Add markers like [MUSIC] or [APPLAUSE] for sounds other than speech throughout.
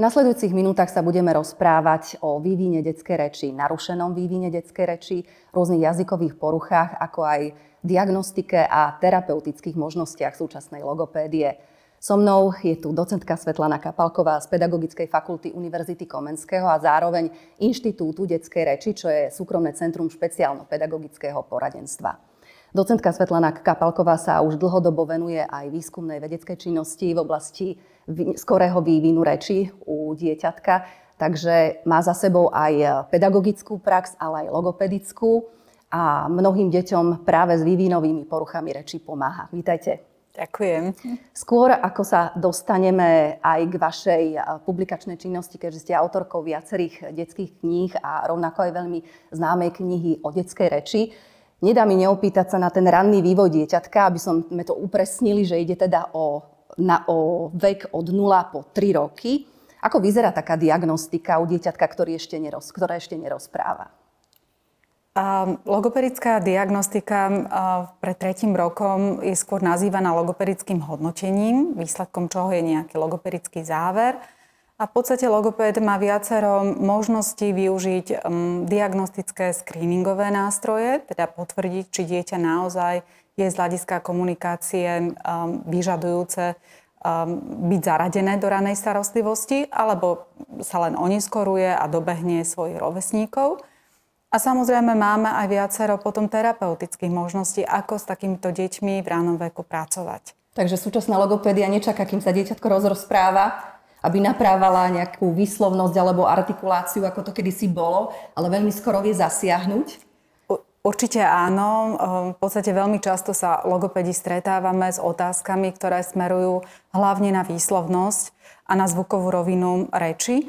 V nasledujúcich minútach sa budeme rozprávať o vývine detskej reči, narušenom vývine detskej reči, rôznych jazykových poruchách, ako aj diagnostike a terapeutických možnostiach súčasnej logopédie. So mnou je tu docentka Svetlana Kapalková z Pedagogickej fakulty Univerzity Komenského a zároveň Inštitútu detskej reči, čo je súkromné centrum špeciálno-pedagogického poradenstva. Docentka Svetlana Kapalková sa už dlhodobo venuje aj výskumnej vedeckej činnosti v oblasti skorého vývinu reči u dieťatka, takže má za sebou aj pedagogickú prax, ale aj logopedickú a mnohým deťom práve s vývinovými poruchami reči pomáha. Vítajte. Ďakujem. Skôr ako sa dostaneme aj k vašej publikačnej činnosti, keďže ste autorkou viacerých detských kníh a rovnako aj veľmi známej knihy o detskej reči, nedá mi neopýtať sa na ten ranný vývoj dieťatka, aby sme to upresnili, že ide teda o, na, o vek od 0 po 3 roky. Ako vyzerá taká diagnostika u dieťatka, ktorý ešte neroz, ktoré ešte nerozpráva? Logopedická diagnostika pred tretím rokom je skôr nazývaná logopedickým hodnotením, výsledkom čoho je nejaký logopedický záver. A v podstate logopéd má viacero možností využiť diagnostické screeningové nástroje, teda potvrdiť, či dieťa naozaj je z hľadiska komunikácie vyžadujúce byť zaradené do ranej starostlivosti, alebo sa len oneskoruje a dobehne svojich rovesníkov. A samozrejme máme aj viacero potom terapeutických možností, ako s takýmito deťmi v ránom veku pracovať. Takže súčasná logopédia nečaká, kým sa dieťatko rozrozpráva, aby naprávala nejakú výslovnosť alebo artikuláciu, ako to kedysi bolo, ale veľmi skoro vie zasiahnuť. Určite áno. V podstate veľmi často sa logopedi stretávame s otázkami, ktoré smerujú hlavne na výslovnosť a na zvukovú rovinu reči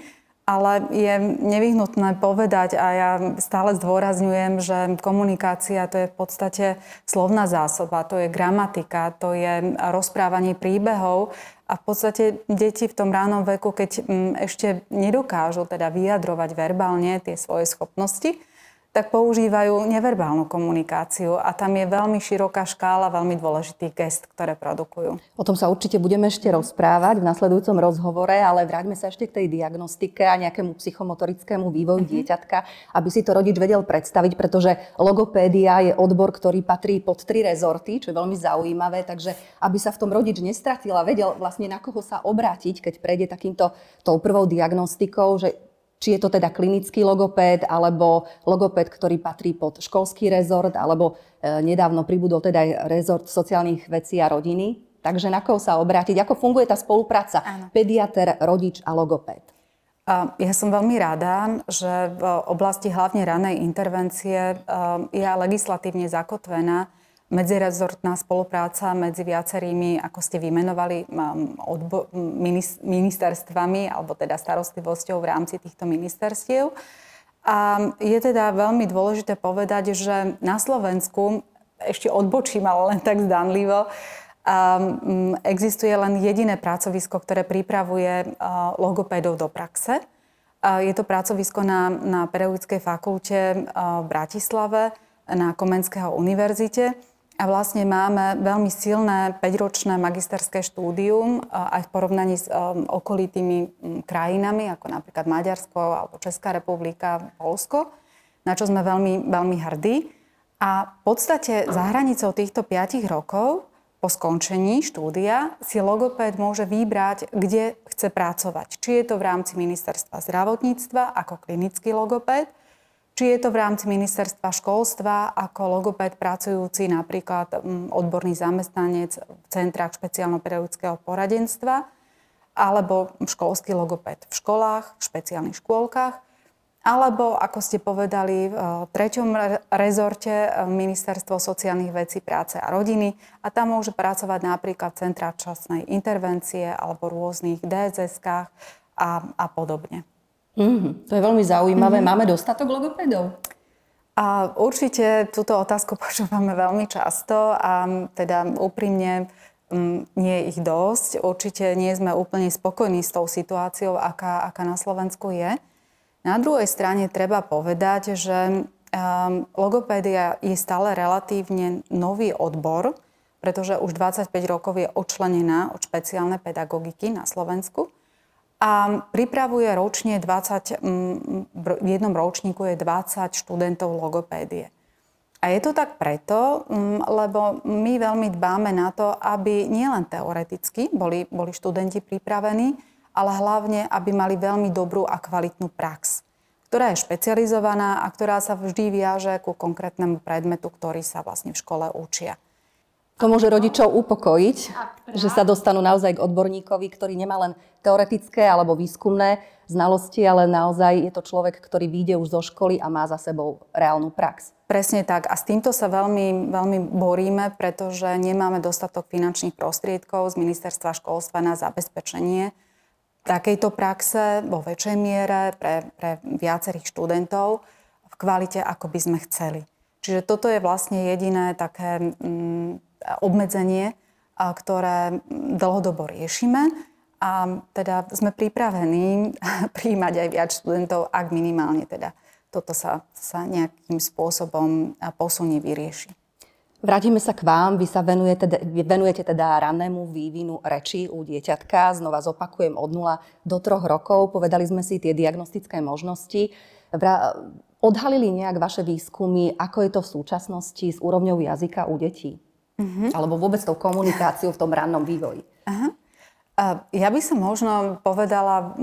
ale je nevyhnutné povedať a ja stále zdôrazňujem, že komunikácia to je v podstate slovná zásoba, to je gramatika, to je rozprávanie príbehov. A v podstate deti v tom ránom veku, keď mm, ešte nedokážu teda vyjadrovať verbálne tie svoje schopnosti, tak používajú neverbálnu komunikáciu a tam je veľmi široká škála veľmi dôležitých gest, ktoré produkujú. O tom sa určite budeme ešte rozprávať v nasledujúcom rozhovore, ale vráťme sa ešte k tej diagnostike a nejakému psychomotorickému vývoju mm-hmm. dieťatka, aby si to rodič vedel predstaviť, pretože logopédia je odbor, ktorý patrí pod tri rezorty, čo je veľmi zaujímavé, takže aby sa v tom rodič nestratil a vedel vlastne na koho sa obrátiť, keď prejde takýmto tou prvou diagnostikou, že či je to teda klinický logopéd, alebo logopéd, ktorý patrí pod školský rezort, alebo e, nedávno pribudol teda aj rezort sociálnych vecí a rodiny. Takže na koho sa obrátiť? Ako funguje tá spolupráca Áno. pediater, rodič a logopéd? Ja som veľmi rada, že v oblasti hlavne ranej intervencie e, je legislatívne zakotvená medzirezortná spolupráca medzi viacerými, ako ste vymenovali, odbo- ministerstvami, alebo teda starostlivosťou v rámci týchto ministerstiev. A je teda veľmi dôležité povedať, že na Slovensku, ešte odbočím, ale len tak zdanlivo, existuje len jediné pracovisko, ktoré pripravuje logopédov do praxe. Je to pracovisko na, na pedagogickej fakulte v Bratislave na Komenského univerzite. A vlastne máme veľmi silné 5-ročné magisterské štúdium aj v porovnaní s okolitými krajinami, ako napríklad Maďarsko alebo Česká republika, Polsko, na čo sme veľmi, veľmi hrdí. A v podstate za hranicou týchto 5 rokov po skončení štúdia si logopéd môže vybrať, kde chce pracovať. Či je to v rámci ministerstva zdravotníctva ako klinický logopéd, či je to v rámci ministerstva školstva ako logopéd pracujúci napríklad mm, odborný zamestnanec v centrách špeciálno-pedagogického poradenstva, alebo školský logopéd v školách, v špeciálnych škôlkach, alebo, ako ste povedali, v treťom rezorte e, Ministerstvo sociálnych vecí, práce a rodiny a tam môže pracovať napríklad centra časnej intervencie alebo rôznych DSS-kách a, a podobne. Mm-hmm. To je veľmi zaujímavé. Mm-hmm. Máme dostatok logopédov? A určite túto otázku [LAUGHS] počúvame veľmi často a teda úprimne nie je ich dosť. Určite nie sme úplne spokojní s tou situáciou, aká, aká na Slovensku je. Na druhej strane treba povedať, že um, logopédia je stále relatívne nový odbor, pretože už 25 rokov je odčlenená od špeciálnej pedagogiky na Slovensku. A pripravuje ročne 20, v jednom ročníku je 20 študentov logopédie. A je to tak preto, lebo my veľmi dbáme na to, aby nielen teoreticky boli, boli študenti pripravení, ale hlavne, aby mali veľmi dobrú a kvalitnú prax, ktorá je špecializovaná a ktorá sa vždy viaže ku konkrétnemu predmetu, ktorý sa vlastne v škole učia. To môže rodičov upokojiť, že sa dostanú naozaj k odborníkovi, ktorý nemá len teoretické alebo výskumné znalosti, ale naozaj je to človek, ktorý vyjde už zo školy a má za sebou reálnu prax. Presne tak. A s týmto sa veľmi, veľmi boríme, pretože nemáme dostatok finančných prostriedkov z ministerstva školstva na zabezpečenie takejto praxe vo väčšej miere pre, pre viacerých študentov v kvalite, ako by sme chceli. Čiže toto je vlastne jediné také mm, obmedzenie, ktoré dlhodobo riešime. A teda sme pripravení [LAUGHS] príjmať aj viac študentov, ak minimálne teda toto sa, sa nejakým spôsobom posunie, vyrieši. Vrátime sa k vám. Vy sa venujete, venujete teda rannému vývinu reči u dieťatka. Znova zopakujem od 0 do 3 rokov. Povedali sme si tie diagnostické možnosti. Odhalili nejak vaše výskumy, ako je to v súčasnosti s úrovňou jazyka u detí? Uh-huh. Alebo vôbec tou komunikáciou v tom rannom vývoji? Uh-huh. Ja by som možno povedala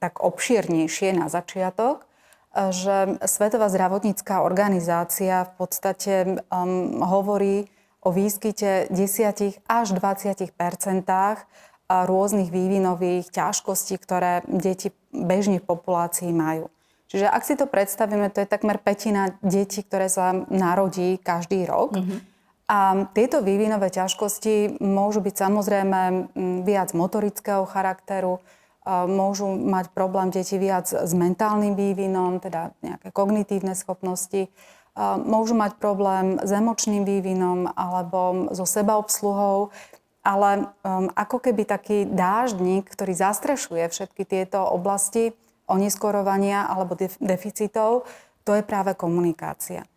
tak obšírnejšie na začiatok, že Svetová zdravotnícká organizácia v podstate um, hovorí o výskyte 10 až 20 percentách rôznych vývinových ťažkostí, ktoré deti bežne v populácii majú. Čiže ak si to predstavíme, to je takmer petina detí, ktoré sa narodí každý rok. Mm-hmm. A tieto vývinové ťažkosti môžu byť samozrejme viac motorického charakteru, môžu mať problém deti viac s mentálnym vývinom, teda nejaké kognitívne schopnosti, môžu mať problém s emočným vývinom alebo so sebaobsluhou, ale ako keby taký dáždnik, ktorý zastrešuje všetky tieto oblasti oneskorovania alebo deficitov, to je práve komunikácia.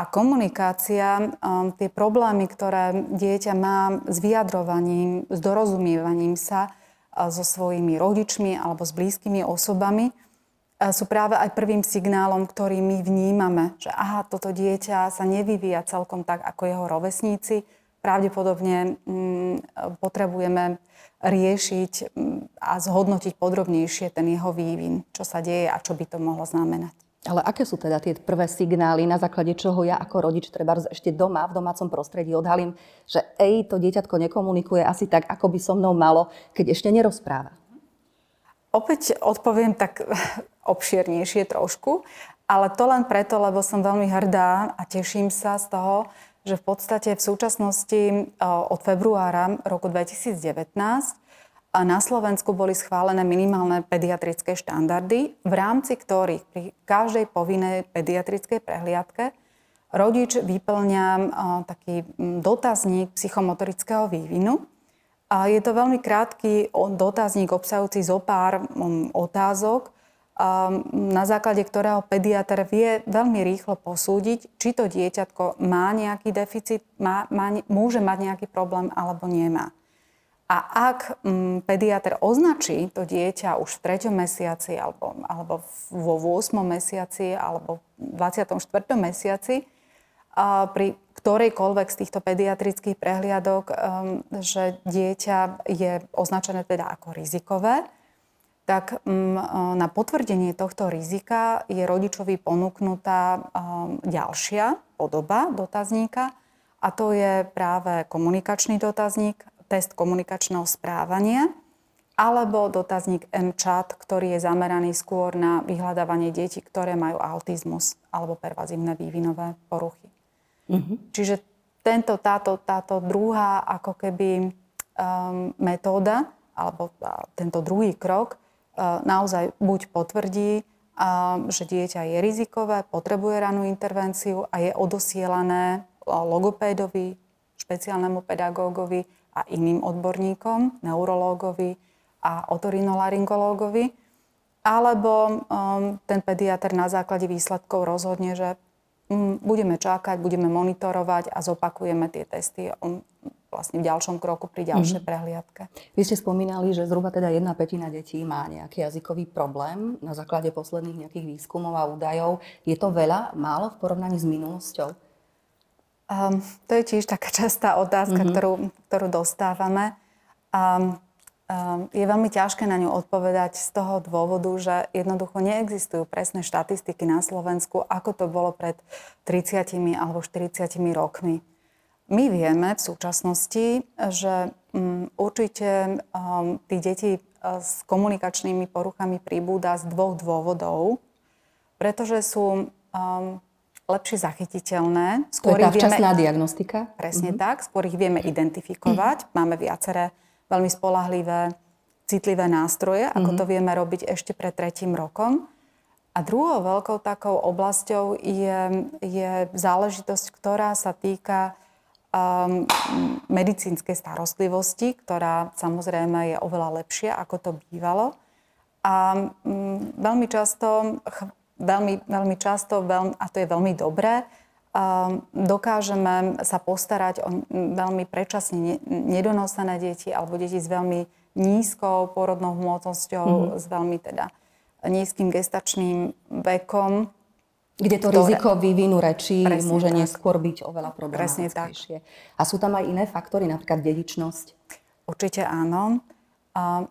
A komunikácia, um, tie problémy, ktoré dieťa má s vyjadrovaním, s dorozumievaním sa uh, so svojimi rodičmi alebo s blízkymi osobami, uh, sú práve aj prvým signálom, ktorý my vnímame, že aha, toto dieťa sa nevyvíja celkom tak, ako jeho rovesníci. Pravdepodobne um, potrebujeme riešiť um, a zhodnotiť podrobnejšie ten jeho vývin, čo sa deje a čo by to mohlo znamenať. Ale aké sú teda tie prvé signály, na základe čoho ja ako rodič treba ešte doma, v domácom prostredí odhalím, že ej, to dieťatko nekomunikuje asi tak, ako by so mnou malo, keď ešte nerozpráva? Opäť odpoviem tak [LAUGHS] obširnejšie trošku, ale to len preto, lebo som veľmi hrdá a teším sa z toho, že v podstate v súčasnosti od februára roku 2019 na Slovensku boli schválené minimálne pediatrické štandardy, v rámci ktorých pri každej povinnej pediatrickej prehliadke rodič vyplňa taký dotazník psychomotorického vývinu. A je to veľmi krátky dotazník obsahujúci zo pár otázok, na základe ktorého pediatr vie veľmi rýchlo posúdiť, či to dieťatko má nejaký deficit, má, má, môže mať nejaký problém alebo nemá. A ak mm, pediatr označí to dieťa už v 3. mesiaci alebo, alebo vo 8. mesiaci alebo v 24. mesiaci, a pri ktorejkoľvek z týchto pediatrických prehliadok, um, že dieťa je označené teda ako rizikové, tak um, na potvrdenie tohto rizika je rodičovi ponúknutá um, ďalšia podoba dotazníka a to je práve komunikačný dotazník test komunikačného správania alebo dotazník MCHAT, ktorý je zameraný skôr na vyhľadávanie detí, ktoré majú autizmus alebo pervazívne vývinové poruchy. Mm-hmm. Čiže tento, táto, táto druhá ako keby um, metóda alebo uh, tento druhý krok uh, naozaj buď potvrdí, uh, že dieťa je rizikové, potrebuje ranú intervenciu a je odosielané logopédovi, špeciálnemu pedagógovi a iným odborníkom, neurológovi a otorinolaryngológovi, alebo um, ten pediatr na základe výsledkov rozhodne, že um, budeme čakať, budeme monitorovať a zopakujeme tie testy. On vlastne v ďalšom kroku pri ďalšej mm. prehliadke. Vy ste spomínali, že zhruba teda jedna petina detí má nejaký jazykový problém na základe posledných nejakých výskumov a údajov. Je to veľa, málo v porovnaní s minulosťou? Um, to je tiež taká [LAUGHS] častá otázka, mm-hmm. ktorú, ktorú dostávame. Um, um, je veľmi ťažké na ňu odpovedať z toho dôvodu, že jednoducho neexistujú presné štatistiky na Slovensku, ako to bolo pred 30 alebo 40 rokmi. My vieme v súčasnosti, že um, určite um, tí deti uh, s komunikačnými poruchami pribúda z dvoch dôvodov. Pretože sú um, lepšie zachytiteľné. Skôr to je tá včasná vieme, diagnostika? Presne mm-hmm. tak. Skôr ich vieme identifikovať. Mm-hmm. Máme viaceré veľmi spolahlivé, citlivé nástroje, ako mm-hmm. to vieme robiť ešte pred tretím rokom. A druhou veľkou takou oblasťou je, je záležitosť, ktorá sa týka um, medicínskej starostlivosti, ktorá samozrejme je oveľa lepšia, ako to bývalo. A um, veľmi často, veľmi, veľmi často, veľmi, a to je veľmi dobré, um, dokážeme sa postarať o veľmi predčasne nedonosené deti alebo deti s veľmi nízkou porodnou hmotnosťou, mm-hmm. s veľmi teda nízkym gestačným vekom, kde to ktoré... riziko vývinu rečí Presne môže tak. neskôr byť oveľa problematickejšie. A sú tam aj iné faktory, napríklad dedičnosť? Určite áno.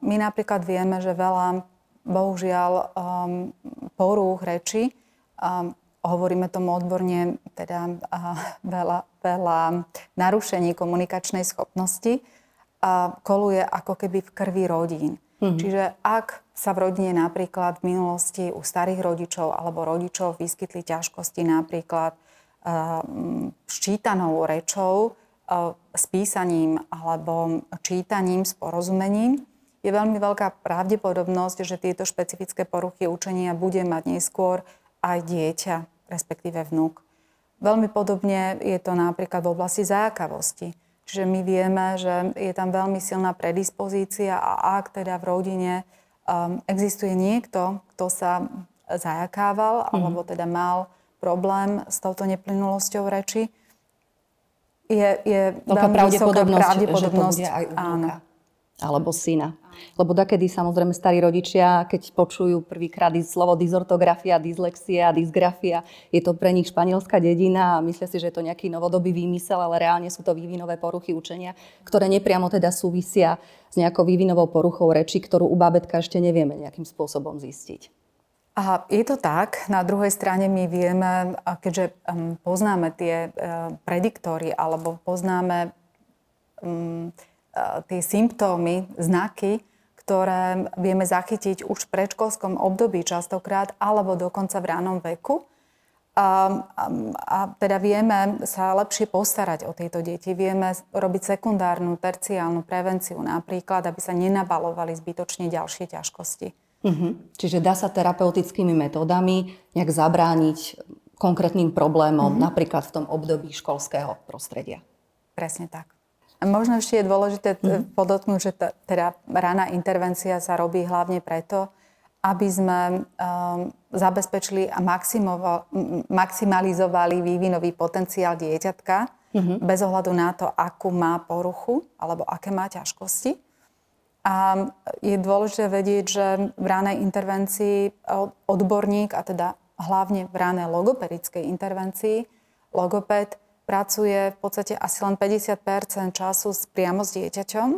My napríklad vieme, že veľa, bohužiaľ, um, porúch reči, um, hovoríme tomu odborne, teda veľa, veľa narušení komunikačnej schopnosti, koluje ako keby v krvi rodín. Mm-hmm. Čiže ak sa v rodine napríklad v minulosti u starých rodičov alebo rodičov vyskytli ťažkosti napríklad uh, s čítanou rečou, uh, s písaním alebo čítaním, s porozumením, je veľmi veľká pravdepodobnosť, že tieto špecifické poruchy učenia bude mať neskôr aj dieťa, respektíve vnúk. Veľmi podobne je to napríklad v oblasti zájakavosti. Čiže my vieme, že je tam veľmi silná predispozícia a ak teda v rodine um, existuje niekto, kto sa zajakával mm. alebo teda mal problém s touto neplynulosťou reči, je, je veľmi pravdepodobnosť, pravdepodobnosť, že to bude aj u áno. alebo syna. Lebo takedy samozrejme starí rodičia, keď počujú prvýkrát slovo dizortografia, dyslexia, dysgrafia, je to pre nich španielská dedina a myslia si, že je to nejaký novodobý výmysel, ale reálne sú to vývinové poruchy učenia, ktoré nepriamo teda súvisia s nejakou vývinovou poruchou reči, ktorú u bábetka ešte nevieme nejakým spôsobom zistiť. A je to tak. Na druhej strane my vieme, keďže poznáme tie e, prediktory alebo poznáme e, tie symptómy, znaky, ktoré vieme zachytiť už v predškolskom období častokrát alebo dokonca v ránom veku. A, a, a teda vieme sa lepšie postarať o tieto deti. Vieme robiť sekundárnu, terciálnu prevenciu napríklad, aby sa nenabalovali zbytočne ďalšie ťažkosti. Mm-hmm. Čiže dá sa terapeutickými metódami nejak zabrániť konkrétnym problémom, mm-hmm. napríklad v tom období školského prostredia. Presne tak. Možno ešte je dôležité mm. podotknúť, že t- teda rána intervencia sa robí hlavne preto, aby sme um, zabezpečili a maximalizovali vývinový potenciál dieťatka mm-hmm. bez ohľadu na to, akú má poruchu alebo aké má ťažkosti. A je dôležité vedieť, že v ránej intervencii odborník, a teda hlavne v ránej logopedickej intervencii, logoped pracuje v podstate asi len 50% času priamo s dieťaťom,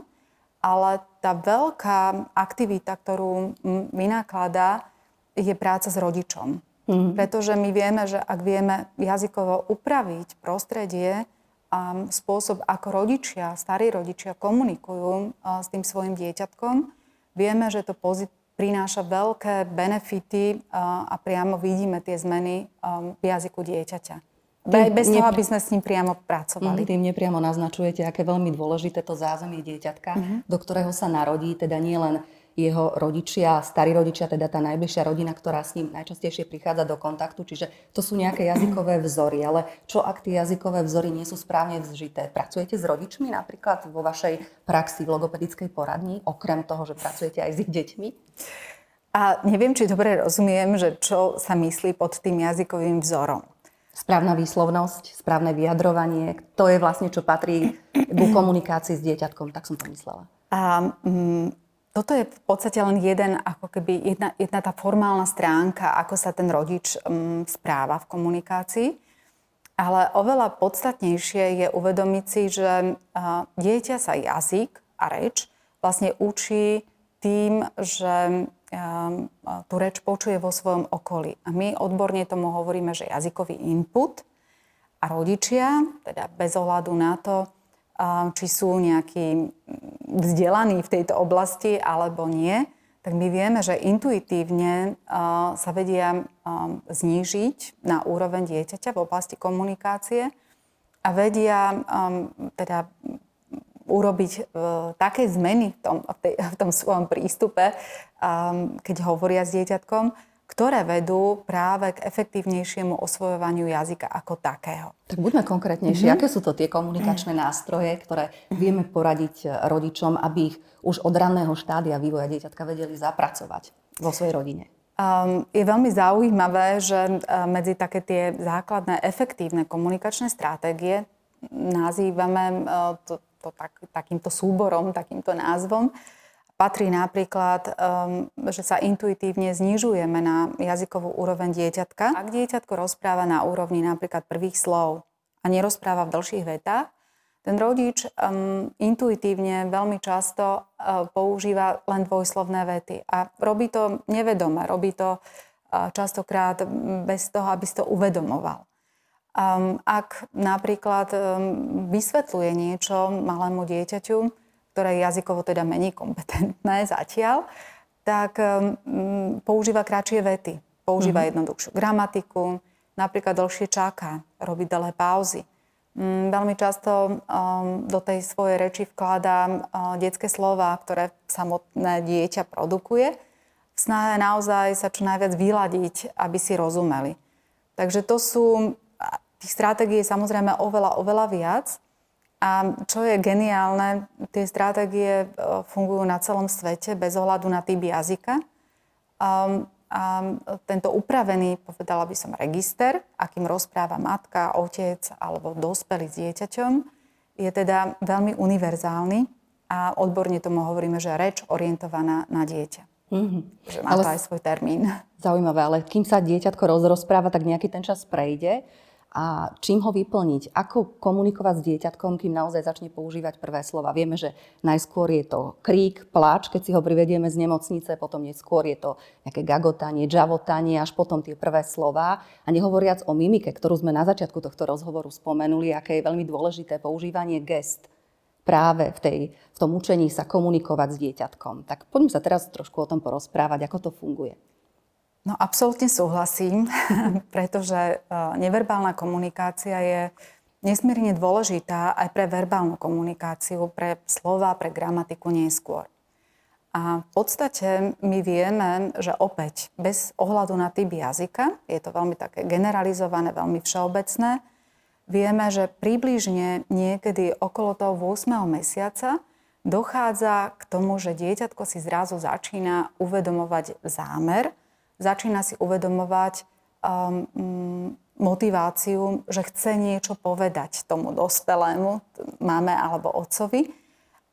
ale tá veľká aktivita, ktorú vynakladá, je práca s rodičom. Mm-hmm. Pretože my vieme, že ak vieme jazykovo upraviť prostredie a spôsob, ako rodičia, starí rodičia komunikujú s tým svojim dieťatkom, vieme, že to pozit- prináša veľké benefity a priamo vidíme tie zmeny v jazyku dieťaťa. Tým, bez toho, aby sme s ním priamo pracovali. Tým nepriamo naznačujete, aké veľmi dôležité to zázemie dieťatka, uh-huh. do ktorého sa narodí, teda nie len jeho rodičia, starí rodičia, teda tá najbližšia rodina, ktorá s ním najčastejšie prichádza do kontaktu. Čiže to sú nejaké jazykové vzory. Ale čo ak tie jazykové vzory nie sú správne vzžité? Pracujete s rodičmi napríklad vo vašej praxi v logopedickej poradni, okrem toho, že pracujete aj s ich deťmi? A neviem, či dobre rozumiem, že čo sa myslí pod tým jazykovým vzorom. Správna výslovnosť, správne vyjadrovanie, to je vlastne, čo patrí ku komunikácii s dieťatkom, tak som to myslela. A, mm, toto je v podstate len jeden, ako keby jedna, jedna tá formálna stránka, ako sa ten rodič um, správa v komunikácii. Ale oveľa podstatnejšie je uvedomiť si, že uh, dieťa sa jazyk a reč vlastne učí tým, že um, tú reč počuje vo svojom okolí. A my odborne tomu hovoríme, že jazykový input a rodičia, teda bez ohľadu na to, či sú nejakí vzdelaní v tejto oblasti alebo nie, tak my vieme, že intuitívne sa vedia znížiť na úroveň dieťaťa v oblasti komunikácie a vedia teda urobiť e, také zmeny v tom, v, tej, v tom svojom prístupe, keď hovoria s dieťatkom, ktoré vedú práve k efektívnejšiemu osvojovaniu jazyka ako takého. Tak buďme konkrétnejšie. Mm-hmm. Aké sú to tie komunikačné nástroje, ktoré vieme poradiť rodičom, aby ich už od ranného štádia vývoja dieťatka vedeli zapracovať vo svojej rodine? Um, je veľmi zaujímavé, že medzi také tie základné efektívne komunikačné stratégie nazývame to, to tak, takýmto súborom, takýmto názvom, patrí napríklad, um, že sa intuitívne znižujeme na jazykovú úroveň dieťatka. Ak dieťatko rozpráva na úrovni napríklad prvých slov a nerozpráva v dlhších vetách, ten rodič um, intuitívne veľmi často uh, používa len dvojslovné vety a robí to nevedome, robí to uh, častokrát bez toho, aby si to uvedomoval. Um, ak napríklad um, vysvetľuje niečo malému dieťaťu, ktoré je jazykovo teda menej kompetentné zatiaľ, tak um, používa kratšie vety. Používa mm-hmm. jednoduchšiu gramatiku, napríklad dlhšie čaká, robí dlhé pauzy. Um, veľmi často um, do tej svojej reči vkladá um, detské slova, ktoré samotné dieťa produkuje, v snahe naozaj sa čo najviac vyladiť, aby si rozumeli. Takže to sú, tých stratégií je samozrejme oveľa, oveľa viac, a čo je geniálne, tie stratégie e, fungujú na celom svete bez ohľadu na typ jazyka. A, a tento upravený, povedala by som, register, akým rozpráva matka, otec alebo dospelý s dieťaťom, je teda veľmi univerzálny a odborne tomu hovoríme, že reč orientovaná na dieťa. Mm-hmm. Že má ale, to aj svoj termín. Zaujímavé, ale kým sa dieťatko rozrozpráva, tak nejaký ten čas prejde a čím ho vyplniť, ako komunikovať s dieťatkom, kým naozaj začne používať prvé slova. Vieme, že najskôr je to krík, pláč, keď si ho privedieme z nemocnice, potom neskôr je to nejaké gagotanie, džavotanie, až potom tie prvé slova. A nehovoriac o mimike, ktorú sme na začiatku tohto rozhovoru spomenuli, aké je veľmi dôležité používanie gest práve v, tej, v tom učení sa komunikovať s dieťatkom. Tak poďme sa teraz trošku o tom porozprávať, ako to funguje. No absolútne súhlasím, [LAUGHS] pretože e, neverbálna komunikácia je nesmierne dôležitá aj pre verbálnu komunikáciu, pre slova, pre gramatiku neskôr. A v podstate my vieme, že opäť bez ohľadu na typ jazyka, je to veľmi také generalizované, veľmi všeobecné, vieme, že približne niekedy okolo toho 8. mesiaca dochádza k tomu, že dieťatko si zrazu začína uvedomovať zámer, začína si uvedomovať um, mm, motiváciu, že chce niečo povedať tomu dospelému, máme alebo otcovi.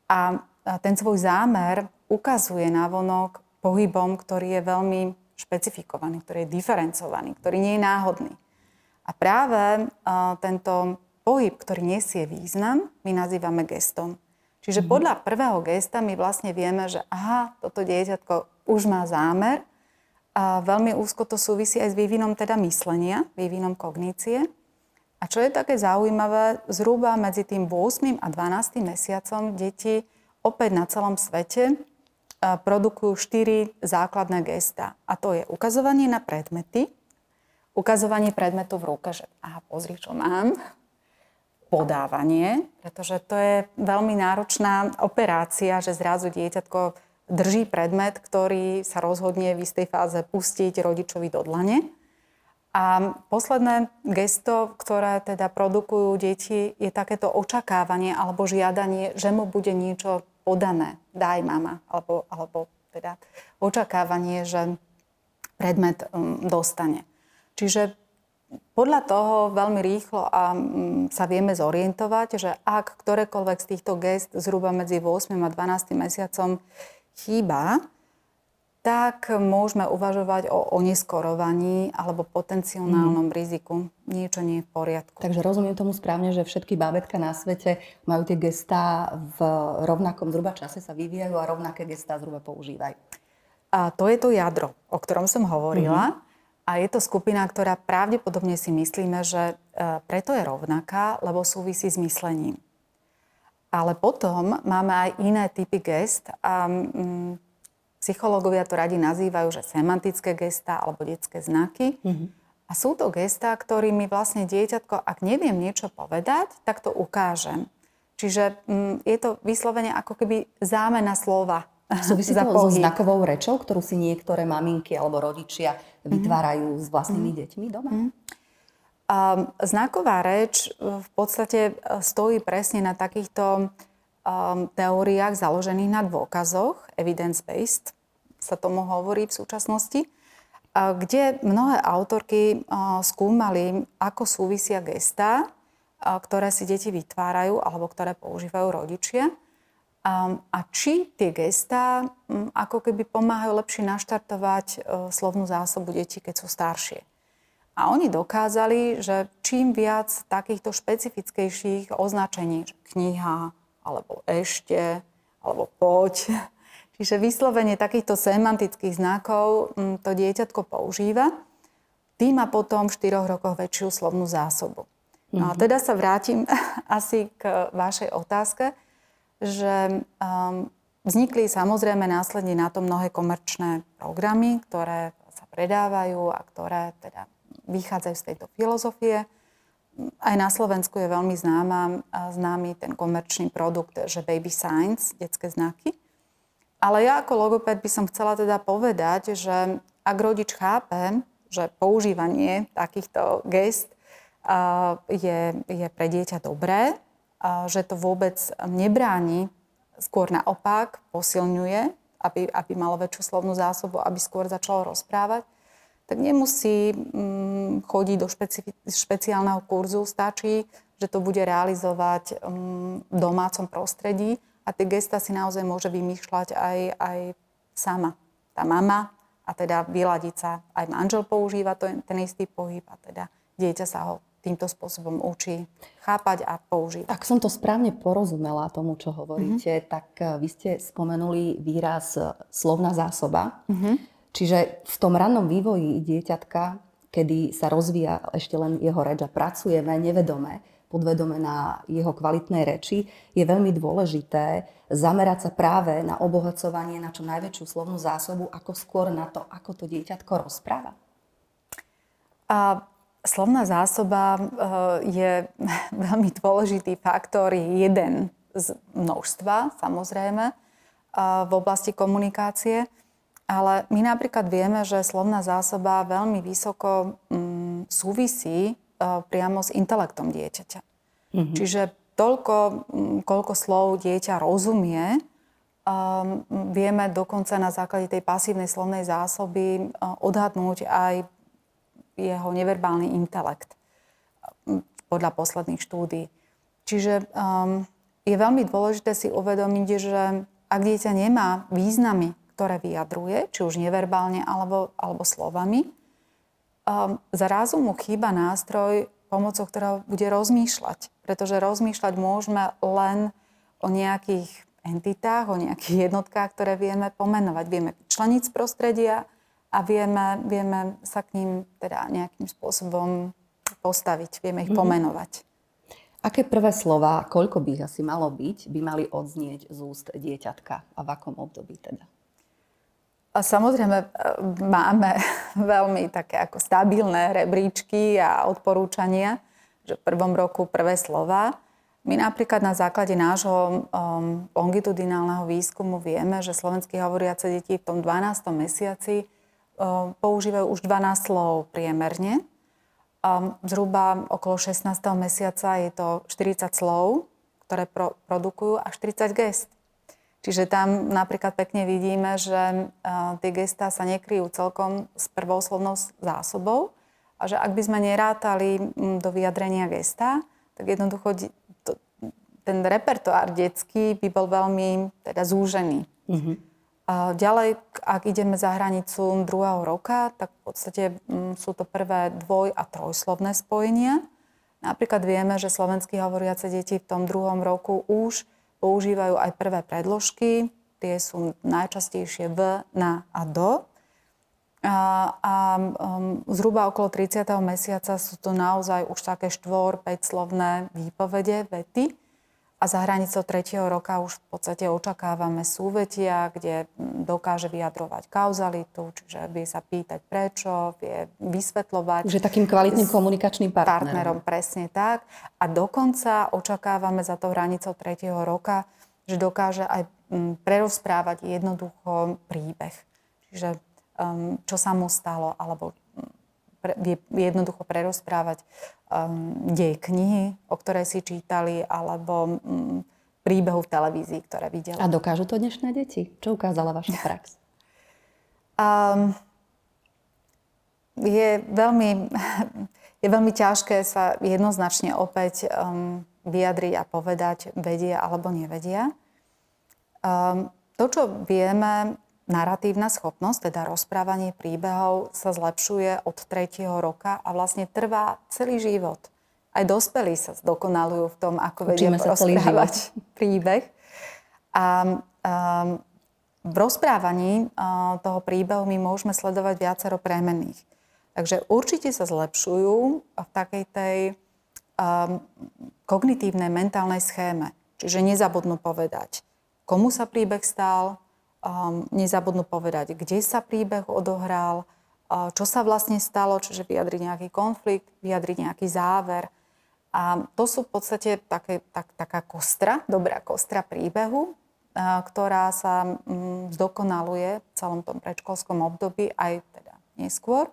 A ten svoj zámer ukazuje na vonok pohybom, ktorý je veľmi špecifikovaný, ktorý je diferencovaný, ktorý nie je náhodný. A práve uh, tento pohyb, ktorý nesie význam, my nazývame gestom. Čiže mm-hmm. podľa prvého gesta my vlastne vieme, že aha, toto dieťatko už má zámer a veľmi úzko to súvisí aj s vývinom teda myslenia, vývinom kognície. A čo je také zaujímavé, zhruba medzi tým 8. a 12. mesiacom deti opäť na celom svete produkujú štyri základné gesta. A to je ukazovanie na predmety, ukazovanie predmetu v ruke, že aha, pozri, čo mám, podávanie, pretože to je veľmi náročná operácia, že zrazu dieťatko drží predmet, ktorý sa rozhodne v istej fáze pustiť rodičovi do dlane. A posledné gesto, ktoré teda produkujú deti, je takéto očakávanie alebo žiadanie, že mu bude niečo podané. Daj mama. Alebo, alebo teda očakávanie, že predmet um, dostane. Čiže podľa toho veľmi rýchlo a, mm, sa vieme zorientovať, že ak ktorékoľvek z týchto gest zhruba medzi 8 a 12 mesiacom chýba, tak môžeme uvažovať o oneskorovaní alebo potenciálnom mm. riziku. Niečo nie je v poriadku. Takže rozumiem tomu správne, že všetky bábetka na svete majú tie gestá v rovnakom zhruba čase sa vyvíjajú a rovnaké gestá zhruba používajú. A to je to jadro, o ktorom som hovorila. Mm. A je to skupina, ktorá pravdepodobne si myslíme, že e, preto je rovnaká, lebo súvisí s myslením. Ale potom máme aj iné typy gest a mm, psychológovia to radi nazývajú, že semantické gesta alebo detské znaky. Mm-hmm. A sú to gesta, ktorými vlastne dieťatko, ak neviem niečo povedať, tak to ukážem. Čiže mm, je to vyslovene ako keby zámena slova Súvisí [LAUGHS] to so znakovou rečou, ktorú si niektoré maminky alebo rodičia vytvárajú mm-hmm. s vlastnými mm-hmm. deťmi doma? Mm-hmm. Znaková reč v podstate e, stojí presne na takýchto um, teóriách založených na dôkazoch, evidence-based sa tomu hovorí v súčasnosti, kde mnohé autorky skúmali, ako súvisia gestá, ktoré si deti vytvárajú alebo ktoré používajú rodičia a či tie gestá ako keby pomáhajú lepšie naštartovať slovnú zásobu detí, keď sú staršie. A oni dokázali, že čím viac takýchto špecifickejších označení, že kniha, alebo ešte, alebo poď, [LAUGHS] čiže vyslovenie takýchto semantických znakov um, to dieťatko používa, tým má potom v 4 rokoch väčšiu slovnú zásobu. No a mhm. teda sa vrátim [LAUGHS] asi k vašej otázke že um, vznikli samozrejme následne na to mnohé komerčné programy, ktoré sa predávajú a ktoré teda vychádzajú z tejto filozofie. Aj na Slovensku je veľmi známa, známy ten komerčný produkt, že Baby Science, detské znaky. Ale ja ako logoped by som chcela teda povedať, že ak rodič chápe, že používanie takýchto gest je, je pre dieťa dobré, že to vôbec nebráni, skôr naopak posilňuje, aby, aby malo väčšiu slovnú zásobu, aby skôr začalo rozprávať, tak nemusí mm, chodiť do špeci- špeciálneho kurzu, stačí, že to bude realizovať mm, v domácom prostredí a tie gesta si naozaj môže vymýšľať aj, aj sama. Tá mama a teda vyladiť sa. Aj manžel používa to, ten istý pohyb a teda dieťa sa ho týmto spôsobom učí chápať a používať. Ak som to správne porozumela tomu, čo hovoríte, mm-hmm. tak eh, vy ste spomenuli výraz eh, slovná zásoba. Mm-hmm. Čiže v tom rannom vývoji dieťatka, kedy sa rozvíja ešte len jeho reč a pracujeme nevedome, podvedome na jeho kvalitnej reči, je veľmi dôležité zamerať sa práve na obohacovanie, na čo najväčšiu slovnú zásobu, ako skôr na to, ako to dieťatko rozpráva. A Slovná zásoba eh, je [LAUGHS] veľmi dôležitý faktor, je jeden z množstva, samozrejme, eh, v oblasti komunikácie. Ale my napríklad vieme, že slovná zásoba veľmi vysoko mm, súvisí eh, priamo s intelektom dieťaťa. Mm-hmm. Čiže toľko, mm, koľko slov dieťa rozumie, um, vieme dokonca na základe tej pasívnej slovnej zásoby odhadnúť aj jeho neverbálny intelekt podľa posledných štúdí. Čiže um, je veľmi dôležité si uvedomiť, že ak dieťa nemá významy, ktoré vyjadruje, či už neverbálne alebo, alebo slovami, um, zrazu mu chýba nástroj, pomocou ktorého bude rozmýšľať. Pretože rozmýšľať môžeme len o nejakých entitách, o nejakých jednotkách, ktoré vieme pomenovať. Vieme členiť z prostredia, a vieme, vieme sa k ním teda nejakým spôsobom postaviť, vieme ich mm-hmm. pomenovať. Aké prvé slova, koľko by ich asi malo byť, by mali odznieť z úst dieťatka a v akom období teda? A samozrejme e, máme [LAUGHS] veľmi také ako stabilné rebríčky a odporúčania, že v prvom roku prvé slova. My napríklad na základe nášho um, longitudinálneho výskumu vieme, že slovenskí hovoriace deti v tom 12. mesiaci používajú už 12 slov priemerne. Zhruba okolo 16. mesiaca je to 40 slov, ktoré pro, produkujú až 40 gest. Čiže tam napríklad pekne vidíme, že tie gestá sa nekryjú celkom s prvou slovnou zásobou, A že ak by sme nerátali do vyjadrenia gesta, tak jednoducho to, ten repertoár detský by bol veľmi teda zúžený. Mm-hmm. A ďalej, ak ideme za hranicu druhého roka, tak v podstate sú to prvé dvoj- a trojslovné spojenia. Napríklad vieme, že slovenský hovoriace deti v tom druhom roku už používajú aj prvé predložky. Tie sú najčastejšie v, na a do. A, a um, zhruba okolo 30. mesiaca sú to naozaj už také štvor, 5 slovné výpovede, vety. A za hranicou 3. roka už v podstate očakávame súvetia, kde dokáže vyjadrovať kauzalitu, čiže vie sa pýtať prečo, vie vysvetľovať. Že takým kvalitným komunikačným partnerom. Partnerom, presne tak. A dokonca očakávame za to hranicou 3. roka, že dokáže aj prerozprávať jednoducho príbeh. Čiže um, čo sa mu stalo, alebo mm, pre, vie jednoducho prerozprávať um, dej knihy, o ktorej si čítali, alebo um, príbehu v televízii, ktoré videli. A dokážu to dnešné deti? Čo ukázala vaša prax? [LAUGHS] Um, je veľmi, [LAUGHS] je veľmi ťažké sa jednoznačne opäť um, vyjadriť a povedať, vedia alebo nevedia. Um, to, čo vieme, Naratívna schopnosť, teda rozprávanie príbehov, sa zlepšuje od 3. roka a vlastne trvá celý život. Aj dospelí sa zdokonalujú v tom, ako vedia rozprávať [LAUGHS] príbeh. A um, v rozprávaní uh, toho príbehu my môžeme sledovať viacero premenných. Takže určite sa zlepšujú v takej tej um, kognitívnej mentálnej schéme. Čiže nezabudnú povedať, komu sa príbeh stal, um, nezabudnú povedať, kde sa príbeh odohral, uh, čo sa vlastne stalo, čiže vyjadriť nejaký konflikt, vyjadriť nejaký záver. A to sú v podstate také, tak, taká kostra, dobrá kostra príbehu, uh, ktorá sa um, zdokonaluje v celom tom predškolskom období, aj teda neskôr.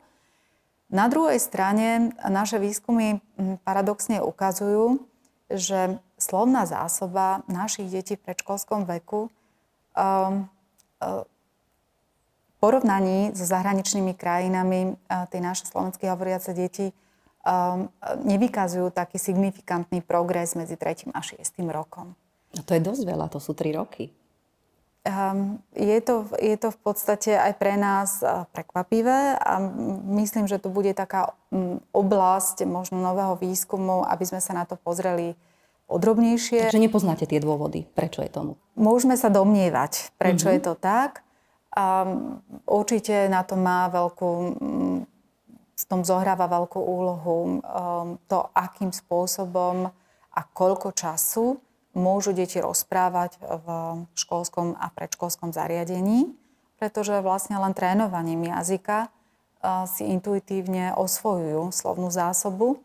Na druhej strane naše výskumy paradoxne ukazujú, že slovná zásoba našich detí v predškolskom veku um, porovnaní so zahraničnými krajinami tie naše slovenské hovoriace deti um, nevykazujú taký signifikantný progres medzi 3. a 6. rokom. A to je dosť veľa, to sú 3 roky. Um, je, to, je to v podstate aj pre nás prekvapivé a myslím, že to bude taká oblasť možno nového výskumu, aby sme sa na to pozreli podrobnejšie. Takže nepoznáte tie dôvody, prečo je tomu? Môžeme sa domnievať, prečo mm-hmm. je to tak. A určite na to má veľkú, v tom zohráva veľkú úlohu to, akým spôsobom a koľko času môžu deti rozprávať v školskom a predškolskom zariadení, pretože vlastne len trénovaním jazyka si intuitívne osvojujú slovnú zásobu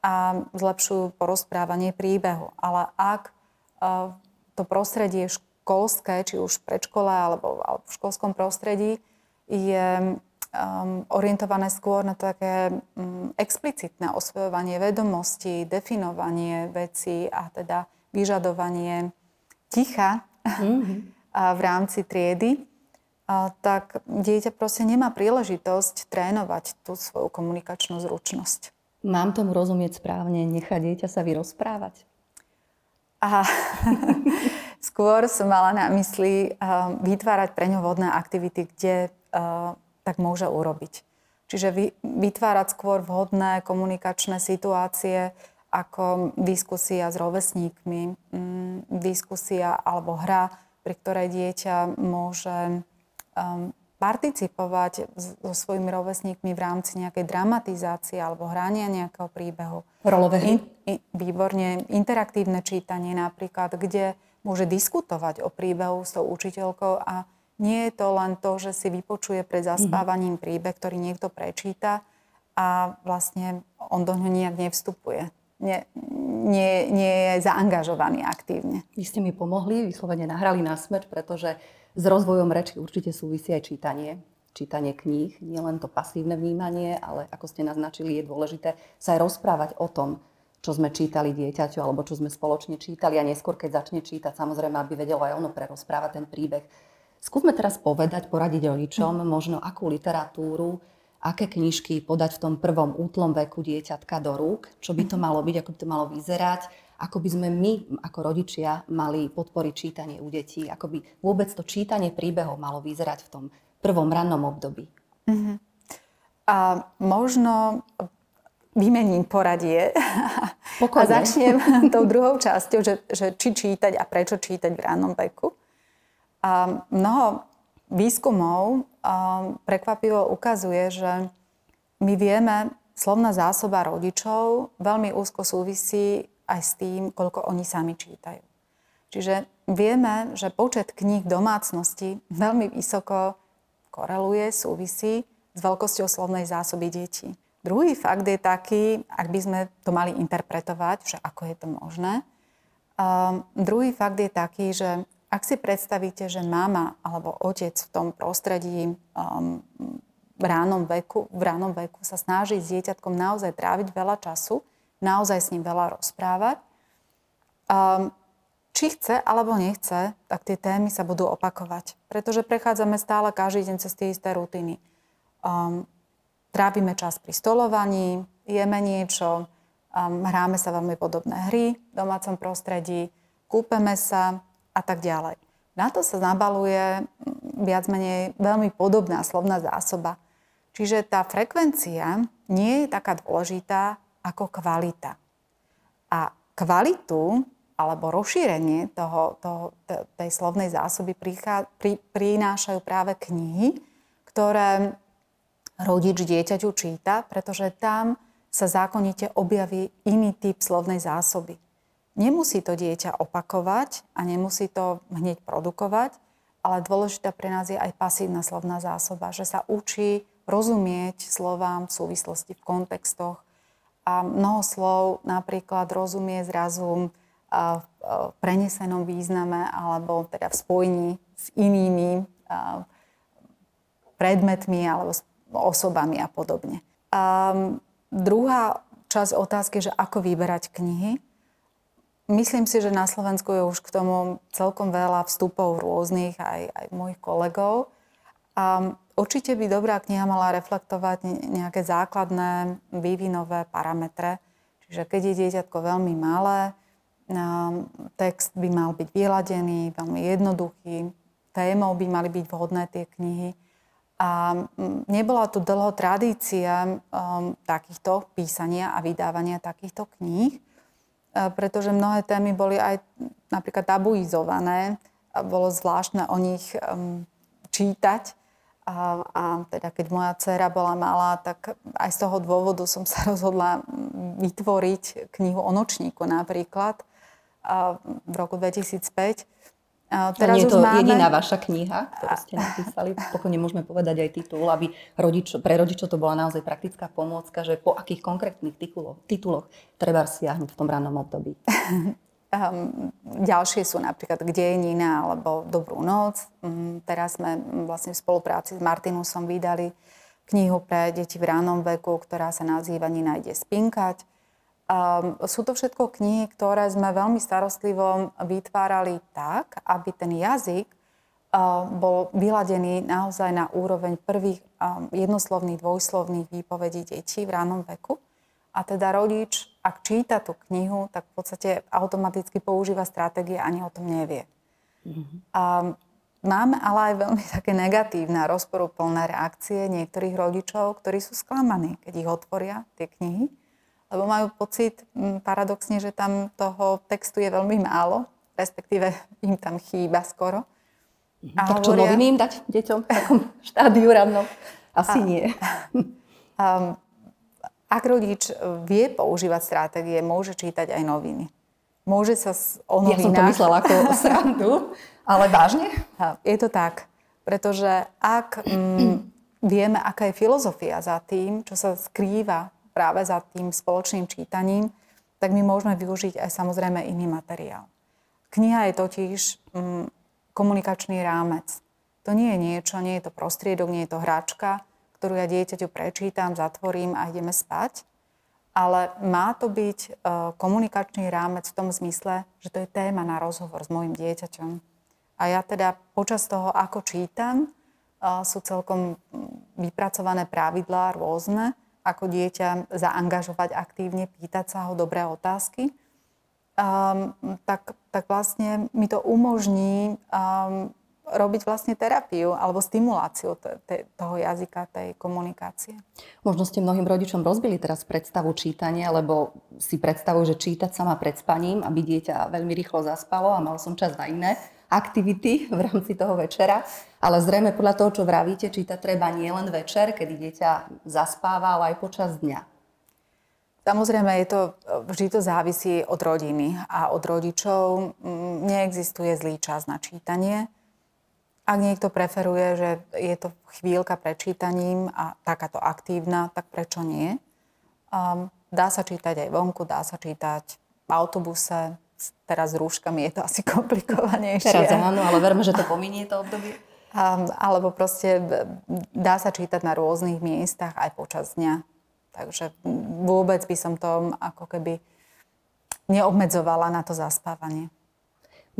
a zlepšujú porozprávanie príbehu. Ale ak to prostredie školské, či už v predškole alebo, alebo v školskom prostredí, je um, orientované skôr na také um, explicitné osvojovanie vedomostí, definovanie vecí a teda vyžadovanie ticha mm-hmm. v rámci triedy, a, tak dieťa proste nemá príležitosť trénovať tú svoju komunikačnú zručnosť. Mám tomu rozumieť správne, nechať dieťa sa vyrozprávať? A [LAUGHS] skôr som mala na mysli uh, vytvárať pre ňo vodné aktivity, kde uh, tak môže urobiť. Čiže vy, vytvárať skôr vhodné komunikačné situácie, ako diskusia s rovesníkmi, um, diskusia alebo hra, pri ktorej dieťa môže um, participovať so svojimi rovesníkmi v rámci nejakej dramatizácie alebo hrania nejakého príbehu. Rolové hry? In, in, výborne. Interaktívne čítanie napríklad, kde môže diskutovať o príbehu s tou učiteľkou a nie je to len to, že si vypočuje pred zaspávaním príbeh, ktorý niekto prečíta a vlastne on do ňoho nejak nevstupuje. Nie, nie, nie je zaangažovaný aktívne. Vy ste mi pomohli, vyslovene nahrali na smeč, pretože s rozvojom reči určite súvisí aj čítanie. Čítanie kníh, nielen to pasívne vnímanie, ale ako ste naznačili, je dôležité sa aj rozprávať o tom, čo sme čítali dieťaťu alebo čo sme spoločne čítali a neskôr, keď začne čítať, samozrejme, aby vedelo aj ono prerozprávať ten príbeh. Skúsme teraz povedať, poradiť rodičom možno akú literatúru aké knižky podať v tom prvom útlom veku dieťatka do rúk, čo by to malo byť, ako by to malo vyzerať, ako by sme my ako rodičia mali podporiť čítanie u detí, ako by vôbec to čítanie príbehov malo vyzerať v tom prvom rannom období. Uh-huh. A možno vymením poradie Pokojne. a začnem [LAUGHS] tou druhou časťou, že, že či čítať a prečo čítať v rannom veku. A mnoho výskumov prekvapivo ukazuje, že my vieme, slovná zásoba rodičov veľmi úzko súvisí aj s tým, koľko oni sami čítajú. Čiže vieme, že počet kníh domácnosti veľmi vysoko koreluje, súvisí s veľkosťou slovnej zásoby detí. Druhý fakt je taký, ak by sme to mali interpretovať, že ako je to možné. Um, druhý fakt je taký, že ak si predstavíte, že mama alebo otec v tom prostredí um, v, ránom veku, v ránom veku sa snaží s dieťatkom naozaj tráviť veľa času, naozaj s ním veľa rozprávať, um, či chce alebo nechce, tak tie témy sa budú opakovať. Pretože prechádzame stále každý deň cez tie isté rutiny. Um, trávime čas pri stolovaní, jeme niečo, um, hráme sa veľmi podobné hry v domácom prostredí, kúpeme sa, a tak ďalej. Na to sa nabaluje viac menej veľmi podobná slovná zásoba. Čiže tá frekvencia nie je taká dôležitá ako kvalita. A kvalitu alebo rozšírenie toho, toho, tej slovnej zásoby prichá, pri, prinášajú práve knihy, ktoré rodič dieťaťu číta, pretože tam sa zákonite objaví iný typ slovnej zásoby. Nemusí to dieťa opakovať a nemusí to hneď produkovať, ale dôležitá pre nás je aj pasívna slovná zásoba, že sa učí rozumieť slovám v súvislosti v kontextoch. A mnoho slov napríklad rozumie zrazu v prenesenom význame alebo teda v spojení s inými predmetmi alebo osobami a podobne. A druhá časť otázky, že ako vyberať knihy. Myslím si, že na Slovensku je už k tomu celkom veľa vstupov rôznych, aj, aj mojich kolegov. A určite by dobrá kniha mala reflektovať nejaké základné vývinové parametre. Čiže keď je dieťatko veľmi malé, text by mal byť vyladený, veľmi jednoduchý, témou by mali byť vhodné tie knihy. A nebola tu dlho tradícia takýchto písania a vydávania takýchto kníh. E, pretože mnohé témy boli aj napríklad tabuizované. A bolo zvláštne o nich čítať. A, a teda keď moja dcéra bola malá, tak aj z toho dôvodu som sa [LAUGHS] rozhodla vytvoriť knihu o nočníku napríklad a v roku 2005. A teraz nie je to máme... jediná vaša kniha, ktorú ste [LAUGHS] napísali. Pokojne môžeme povedať aj titul, aby rodič, pre rodičov to bola naozaj praktická pomôcka, že po akých konkrétnych tituloch, tituloch treba siahnuť v tom rannom období. [LAUGHS] Um, ďalšie sú napríklad Kde je Nina alebo Dobrú noc. Um, teraz sme vlastne v spolupráci s Martinusom vydali knihu pre deti v ránom veku, ktorá sa nazýva Nina ide spinkať. Um, sú to všetko knihy, ktoré sme veľmi starostlivo vytvárali tak, aby ten jazyk uh, bol vyladený naozaj na úroveň prvých um, jednoslovných, dvojslovných výpovedí detí v ránom veku. A teda rodič, ak číta tú knihu, tak v podstate automaticky používa stratégie a ani o tom nevie. Mm-hmm. Um, Máme ale aj veľmi [LAUGHS] také negatívne a rozporúplné reakcie niektorých rodičov, ktorí sú sklamaní, keď ich otvoria, tie knihy lebo majú pocit mm, paradoxne, že tam toho textu je veľmi málo, respektíve [LAUGHS] im tam chýba skoro. Mhm. A tak čo hovoria... noviny im dať deťom v takom [LAUGHS] štádiu rannom? Asi a, nie. A, ak rodič vie používať stratégie, môže čítať aj noviny. Môže sa o novinách... Ja som to myslela ako [LAUGHS] srandu, [LAUGHS] ale vážne? Je to tak, pretože ak mm, vieme, aká je filozofia za tým, čo sa skrýva práve za tým spoločným čítaním, tak my môžeme využiť aj samozrejme iný materiál. Kniha je totiž mm, komunikačný rámec. To nie je niečo, nie je to prostriedok, nie je to hráčka, ktorú ja dieťaťu prečítam, zatvorím a ideme spať. Ale má to byť e, komunikačný rámec v tom zmysle, že to je téma na rozhovor s mojim dieťaťom. A ja teda počas toho, ako čítam, sú celkom vypracované pravidlá rôzne, ako dieťa zaangažovať aktívne, pýtať sa ho dobré otázky. Um, tak, tak vlastne mi to umožní um, robiť vlastne terapiu alebo stimuláciu te, te, toho jazyka, tej komunikácie. Možno ste mnohým rodičom rozbili teraz predstavu čítania, lebo si predstavujú, že čítať sa má pred spaním, aby dieťa veľmi rýchlo zaspalo a mal som čas na iné aktivity v rámci toho večera. Ale zrejme podľa toho, čo vravíte, čítať treba nie len večer, kedy dieťa zaspáva, ale aj počas dňa. Samozrejme, je to, vždy to závisí od rodiny a od rodičov. Mm, neexistuje zlý čas na čítanie ak niekto preferuje, že je to chvíľka pred čítaním a takáto aktívna, tak prečo nie? Um, dá sa čítať aj vonku, dá sa čítať v autobuse. Teraz s rúškami je to asi [LAUGHS] komplikovanejšie. Teraz áno, ale verme, že to pominie to obdobie. Um, alebo proste dá sa čítať na rôznych miestach aj počas dňa. Takže vôbec by som to ako keby neobmedzovala na to zaspávanie.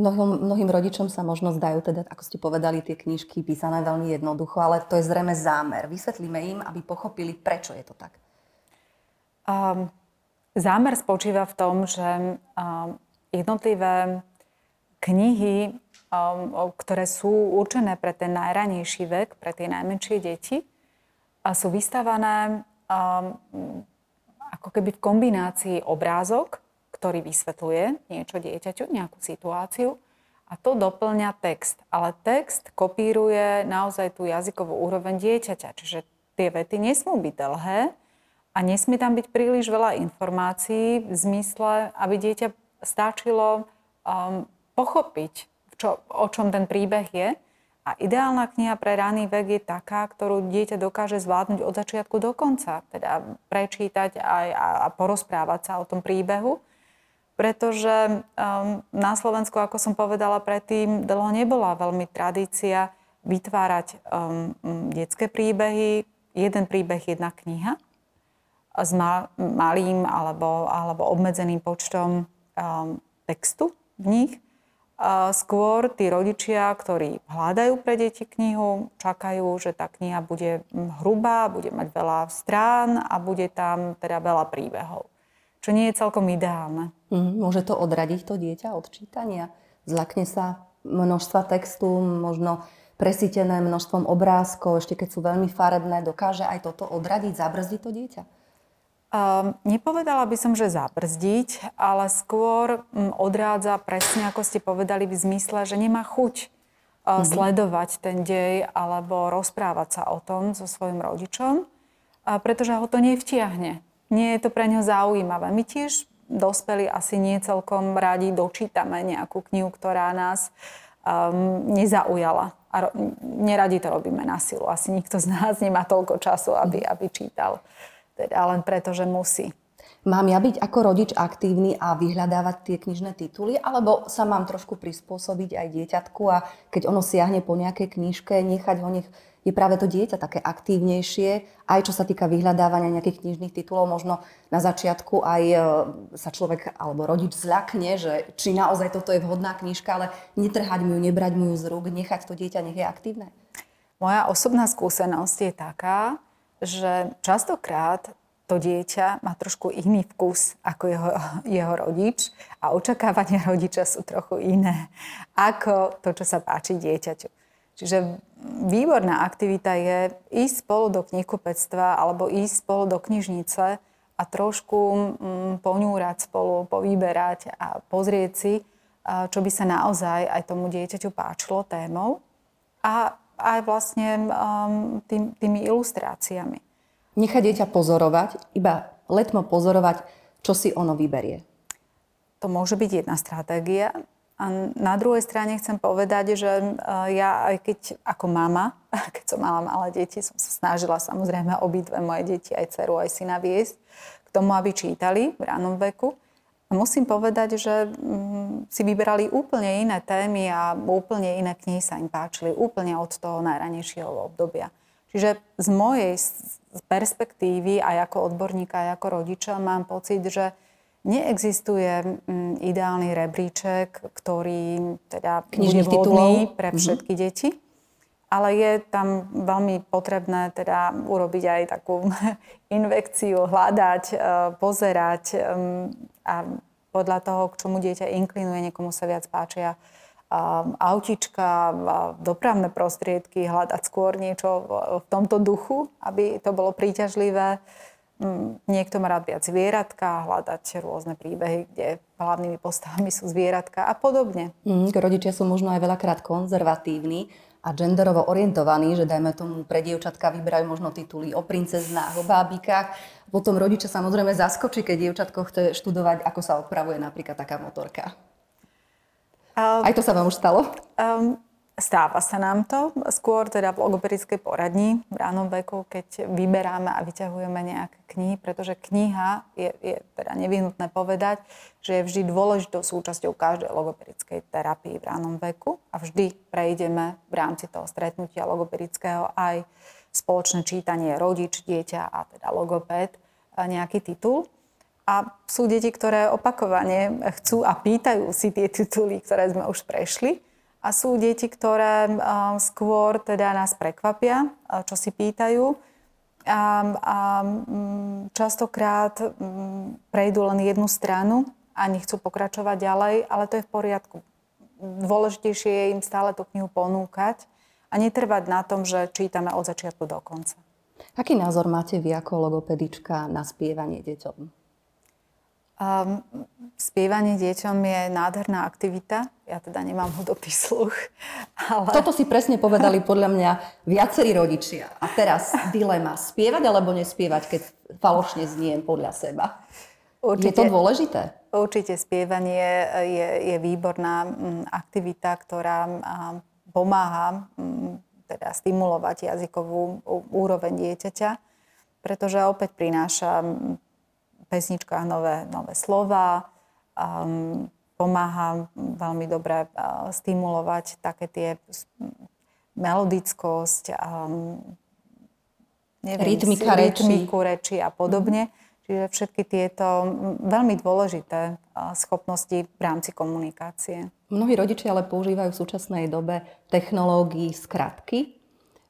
Mnohým, mnohým rodičom sa možno zdajú, teda, ako ste povedali, tie knižky písané veľmi jednoducho, ale to je zrejme zámer. Vysvetlíme im, aby pochopili, prečo je to tak. Um, zámer spočíva v tom, že um, jednotlivé knihy, um, ktoré sú určené pre ten najranejší vek, pre tie najmenšie deti, a sú vystavané um, ako keby v kombinácii obrázok, ktorý vysvetľuje niečo dieťaťu, nejakú situáciu a to doplňa text. Ale text kopíruje naozaj tú jazykovú úroveň dieťaťa. Čiže tie vety nesmú byť dlhé a nesmie tam byť príliš veľa informácií v zmysle, aby dieťa stačilo um, pochopiť, čo, o čom ten príbeh je. A ideálna kniha pre raný vek je taká, ktorú dieťa dokáže zvládnuť od začiatku do konca. Teda prečítať aj a, a porozprávať sa o tom príbehu pretože um, na Slovensku, ako som povedala predtým, dlho nebola veľmi tradícia vytvárať um, detské príbehy, jeden príbeh, jedna kniha s ma- malým alebo, alebo obmedzeným počtom um, textu v nich. Skôr tí rodičia, ktorí hľadajú pre deti knihu, čakajú, že tá kniha bude hrubá, bude mať veľa strán a bude tam teda veľa príbehov čo nie je celkom ideálne. Mm, môže to odradiť to dieťa od čítania? Zlakne sa množstva textu, možno presítené množstvom obrázkov, ešte keď sú veľmi farebné, dokáže aj toto odradiť, zabrzdiť to dieťa? Um, nepovedala by som, že zabrzdiť, ale skôr um, odrádza presne, ako ste povedali, v zmysle, že nemá chuť uh, mm-hmm. sledovať ten dej alebo rozprávať sa o tom so svojim rodičom, uh, pretože ho to nevtiahne nie je to pre ňo zaujímavé. My tiež dospeli asi nie celkom radi dočítame nejakú knihu, ktorá nás um, nezaujala. A ro- neradi to robíme na silu. Asi nikto z nás nemá toľko času, aby, aby čítal. Teda len preto, že musí. Mám ja byť ako rodič aktívny a vyhľadávať tie knižné tituly, alebo sa mám trošku prispôsobiť aj dieťatku a keď ono siahne po nejakej knižke, nechať ho, nech je práve to dieťa také aktívnejšie, aj čo sa týka vyhľadávania nejakých knižných titulov. Možno na začiatku aj e, sa človek alebo rodič zľakne, že či naozaj toto je vhodná knižka, ale netrhať mu ju, nebrať mu ju z rúk, nechať to dieťa, nech je aktívne. Moja osobná skúsenosť je taká, že častokrát to dieťa má trošku iný vkus ako jeho, [LAUGHS] jeho rodič a očakávania rodiča sú trochu iné ako to, čo sa páči dieťaťu. Čiže výborná aktivita je ísť spolu do knihkupectva alebo ísť spolu do knižnice a trošku mm, poňúrať spolu, povyberať a pozrieť si, čo by sa naozaj aj tomu dieťaťu páčilo témou a aj vlastne um, tým, tými ilustráciami. Nechať dieťa pozorovať, iba letmo pozorovať, čo si ono vyberie. To môže byť jedna stratégia. A na druhej strane chcem povedať, že e, ja aj keď ako mama, [LAUGHS] keď som mala malé deti, som sa snažila samozrejme obidve moje deti, aj dceru, aj syna viesť k tomu, aby čítali v ránom veku. A musím povedať, že mm, si vyberali úplne iné témy a úplne iné knihy sa im páčili, úplne od toho najranejšieho obdobia. Čiže z mojej perspektívy aj ako odborníka, aj ako rodiča mám pocit, že Neexistuje mm, ideálny rebríček, ktorý teda Knižných bude vhodný pre mhm. všetky mm-hmm. deti. ale je tam veľmi potrebné teda urobiť aj takú [LAUGHS] invekciu, hľadať, e, pozerať a podľa toho, k čomu dieťa inklinuje, niekomu sa viac páčia autička, dopravné prostriedky, hľadať skôr niečo v tomto duchu, aby to bolo príťažlivé. Mm, niekto má rád viac zvieratka, hľadať rôzne príbehy, kde hlavnými postavami sú zvieratka a podobne. Mm, rodičia sú možno aj veľakrát konzervatívni a genderovo orientovaní, že dajme tomu pre dievčatka vyberajú možno tituly o princeznách, o bábikách. Potom rodičia samozrejme zaskočí, keď dievčatko chce študovať, ako sa opravuje napríklad taká motorka. Um, Aj to sa vám už stalo? Um, Stáva sa nám to, skôr teda v logopedickej poradni v ránom veku, keď vyberáme a vyťahujeme nejaké knihy, pretože kniha je, je teda nevyhnutné povedať, že je vždy dôležitou súčasťou každej logopedickej terapii v ránom veku a vždy prejdeme v rámci toho stretnutia logopedického aj spoločné čítanie rodič, dieťa a teda logopéd nejaký titul. A sú deti, ktoré opakovane chcú a pýtajú si tie tituly, ktoré sme už prešli a sú deti, ktoré skôr teda nás prekvapia, čo si pýtajú. A, a mm, častokrát mm, prejdú len jednu stranu a nechcú pokračovať ďalej, ale to je v poriadku. Dôležitejšie je im stále tú knihu ponúkať a netrvať na tom, že čítame od začiatku do konca. Aký názor máte vy ako logopedička na spievanie deťom? Um, spievanie deťom je nádherná aktivita. Ja teda nemám hudobný sluch. [LAUGHS] Ale... Toto si presne povedali podľa mňa viacerí rodičia. A teraz dilema, spievať alebo nespievať, keď falošne zniem podľa seba. Určite, je to dôležité? Určite spievanie je, je výborná mm, aktivita, ktorá pomáha mm, teda stimulovať jazykovú úroveň dieťaťa, pretože opäť prináša mm, pesničkách nové, nové slova, um, pomáha veľmi dobre uh, stimulovať také tie melodickosť, um, neviem, Rytmika rytmiku reči. a podobne. Mm. Čiže všetky tieto veľmi dôležité uh, schopnosti v rámci komunikácie. Mnohí rodičia ale používajú v súčasnej dobe technológií skratky.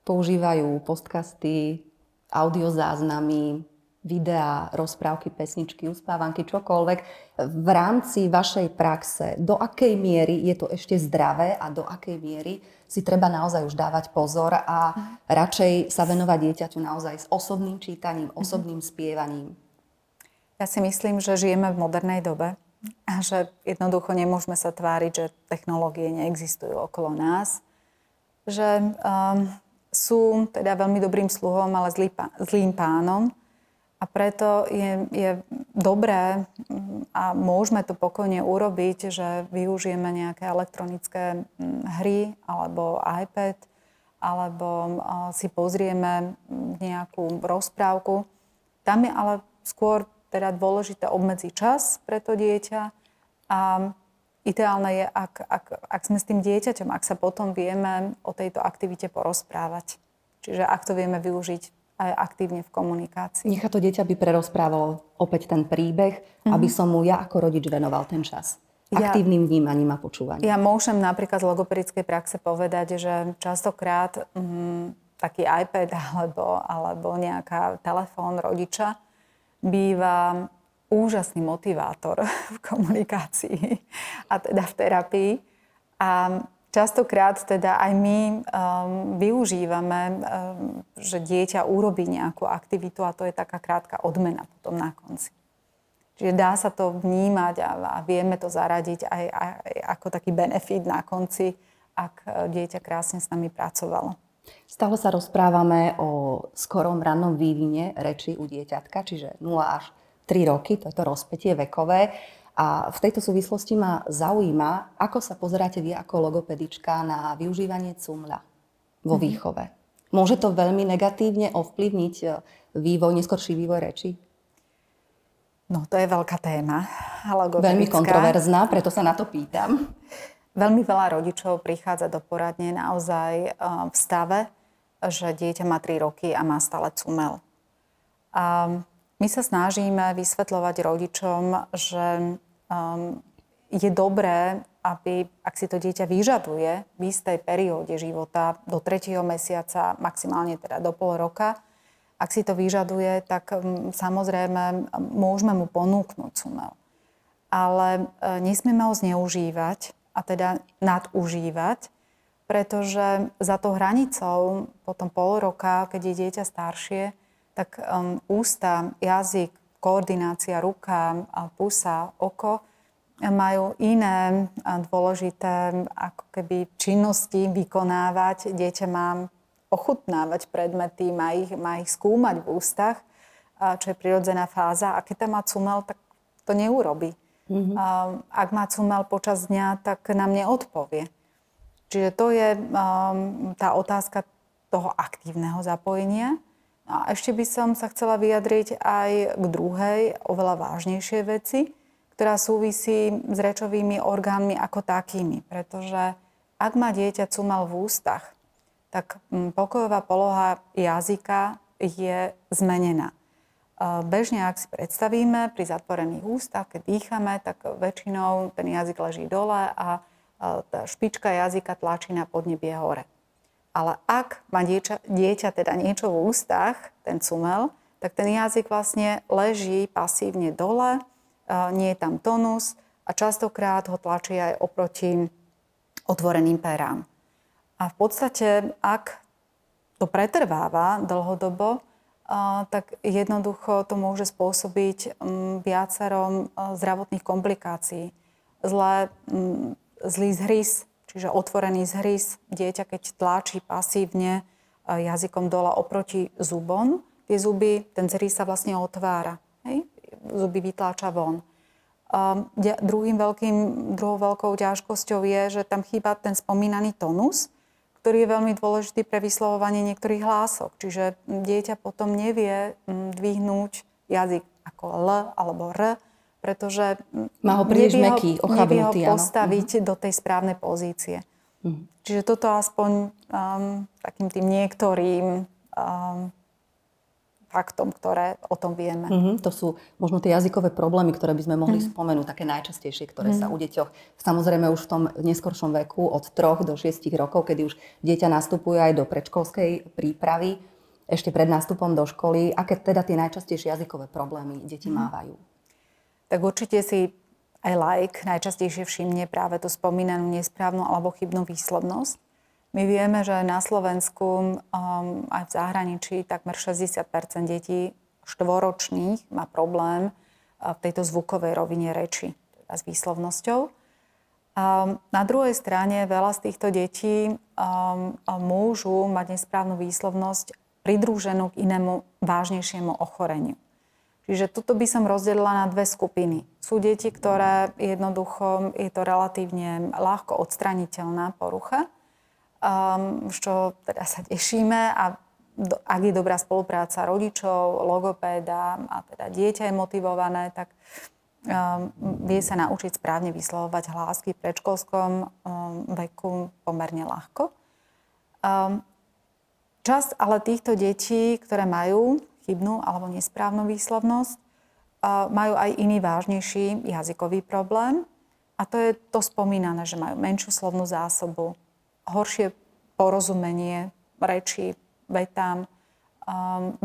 Používajú podcasty, audiozáznamy, videá, rozprávky, pesničky, uspávanky, čokoľvek. V rámci vašej praxe, do akej miery je to ešte zdravé a do akej miery si treba naozaj už dávať pozor a radšej sa venovať dieťaťu naozaj s osobným čítaním, osobným spievaním? Ja si myslím, že žijeme v modernej dobe a že jednoducho nemôžeme sa tváriť, že technológie neexistujú okolo nás. Že um, sú teda veľmi dobrým sluhom, ale zlý, zlým pánom a preto je, je dobré mm, a môžeme to pokojne urobiť, že využijeme nejaké elektronické mm, hry alebo iPad, alebo si pozrieme mm, nejakú rozprávku. Tam je ale skôr teda dôležité obmedziť čas pre to dieťa a ideálne je, ak, ak, ak sme s tým dieťaťom, ak sa potom vieme o tejto aktivite porozprávať. Čiže ak to vieme využiť aktívne v komunikácii. Nechá to dieťa by prerozprávalo opäť ten príbeh, mm-hmm. aby som mu ja ako rodič venoval ten čas. Aktívnym vnímaním a počúvaním. Ja môžem napríklad z logopedickej praxe povedať, že častokrát mm, taký iPad alebo, alebo nejaká telefón rodiča býva úžasný motivátor [LAUGHS] v komunikácii a teda v terapii. A Častokrát teda aj my um, využívame, um, že dieťa urobí nejakú aktivitu a to je taká krátka odmena potom na konci. Čiže dá sa to vnímať a, a vieme to zaradiť aj, aj ako taký benefit na konci, ak dieťa krásne s nami pracovalo. Stále sa rozprávame o skorom rannom vývine reči u dieťatka, čiže 0 až 3 roky, to je to rozpetie vekové. A v tejto súvislosti ma zaujíma, ako sa pozeráte vy ako logopedička na využívanie cumľa vo mhm. výchove. Môže to veľmi negatívne ovplyvniť e, vývoj, neskorší vývoj reči? No, to je veľká téma. [LAUGHS] Veľmi kontroverzná, preto sa na to pýtam. Veľmi veľa rodičov prichádza do poradne naozaj e, v stave, že dieťa má 3 roky a má stále cumel. A my sa snažíme vysvetľovať rodičom, že um, je dobré aby, ak si to dieťa vyžaduje v istej perióde života, do tretieho mesiaca, maximálne teda do pol roka, ak si to vyžaduje, tak samozrejme môžeme mu ponúknuť sumel. Ale e, nesmieme ho zneužívať a teda nadužívať, pretože za to hranicou potom pol roka, keď je dieťa staršie, tak um, ústa, jazyk, koordinácia, ruka, pusa, oko majú iné dôležité ako keby činnosti vykonávať. Dieťa má ochutnávať predmety, má ich, má ich skúmať v ústach, čo je prirodzená fáza. A keď tam má cumel, tak to neurobi. Mm-hmm. Ak má cumel počas dňa, tak nám neodpovie. Čiže to je um, tá otázka toho aktívneho zapojenia. A ešte by som sa chcela vyjadriť aj k druhej, oveľa vážnejšej veci, ktorá súvisí s rečovými orgánmi ako takými. Pretože ak má dieťa cumel v ústach, tak mm, pokojová poloha jazyka je zmenená. Bežne, ak si predstavíme pri zatvorených ústach, keď dýchame, tak väčšinou ten jazyk leží dole a tá špička jazyka tlačí na podnebie hore. Ale ak má dieťa, dieťa teda niečo v ústach, ten cumel, tak ten jazyk vlastne leží pasívne dole, nie je tam tonus a častokrát ho tlačí aj oproti otvoreným perám. A v podstate, ak to pretrváva dlhodobo, tak jednoducho to môže spôsobiť viacerom zdravotných komplikácií. Zlé, zlý zhrys, čiže otvorený zhrys, dieťa keď tlačí pasívne jazykom dole oproti zubom, tie zuby, ten zhrys sa vlastne otvára. Hej? Zuby vytláča von. druhým veľkým, druhou veľkou ťažkosťou je, že tam chýba ten spomínaný tonus, ktorý je veľmi dôležitý pre vyslovovanie niektorých hlások. Čiže dieťa potom nevie mm, dvihnúť jazyk ako L alebo R, pretože mm, Má ho príliš nevie meký, ho, nevie ho postaviť áno. Mhm. do tej správnej pozície. Uh-huh. Čiže toto aspoň um, takým tým niektorým um, faktom, ktoré o tom vieme. Mm-hmm, to sú možno tie jazykové problémy, ktoré by sme mohli mm-hmm. spomenúť, také najčastejšie, ktoré mm-hmm. sa u deťoch, samozrejme už v tom neskoršom veku, od 3 do 6 rokov, kedy už dieťa nastupuje aj do predškolskej prípravy, ešte pred nástupom do školy, aké teda tie najčastejšie jazykové problémy deti mm-hmm. mávajú? Tak určite si aj like najčastejšie všimne práve tú spomínanú nesprávnu alebo chybnú výslovnosť my vieme, že na Slovensku um, aj v zahraničí takmer 60% detí štvoročných má problém uh, v tejto zvukovej rovine reči, teda s výslovnosťou. Um, na druhej strane veľa z týchto detí um, môžu mať nesprávnu výslovnosť pridruženú k inému vážnejšiemu ochoreniu. Čiže toto by som rozdelila na dve skupiny. Sú deti, ktoré jednoducho je to relatívne ľahko odstraniteľná porucha, um, z čoho teda sa tešíme a do, ak je dobrá spolupráca rodičov, logopéda a teda dieťa je motivované, tak um, vie sa naučiť správne vyslovovať hlásky v predškolskom um, veku pomerne ľahko. Um, časť ale týchto detí, ktoré majú chybnú alebo nesprávnu výslovnosť, majú aj iný vážnejší jazykový problém. A to je to spomínané, že majú menšiu slovnú zásobu, horšie porozumenie reči, vetám,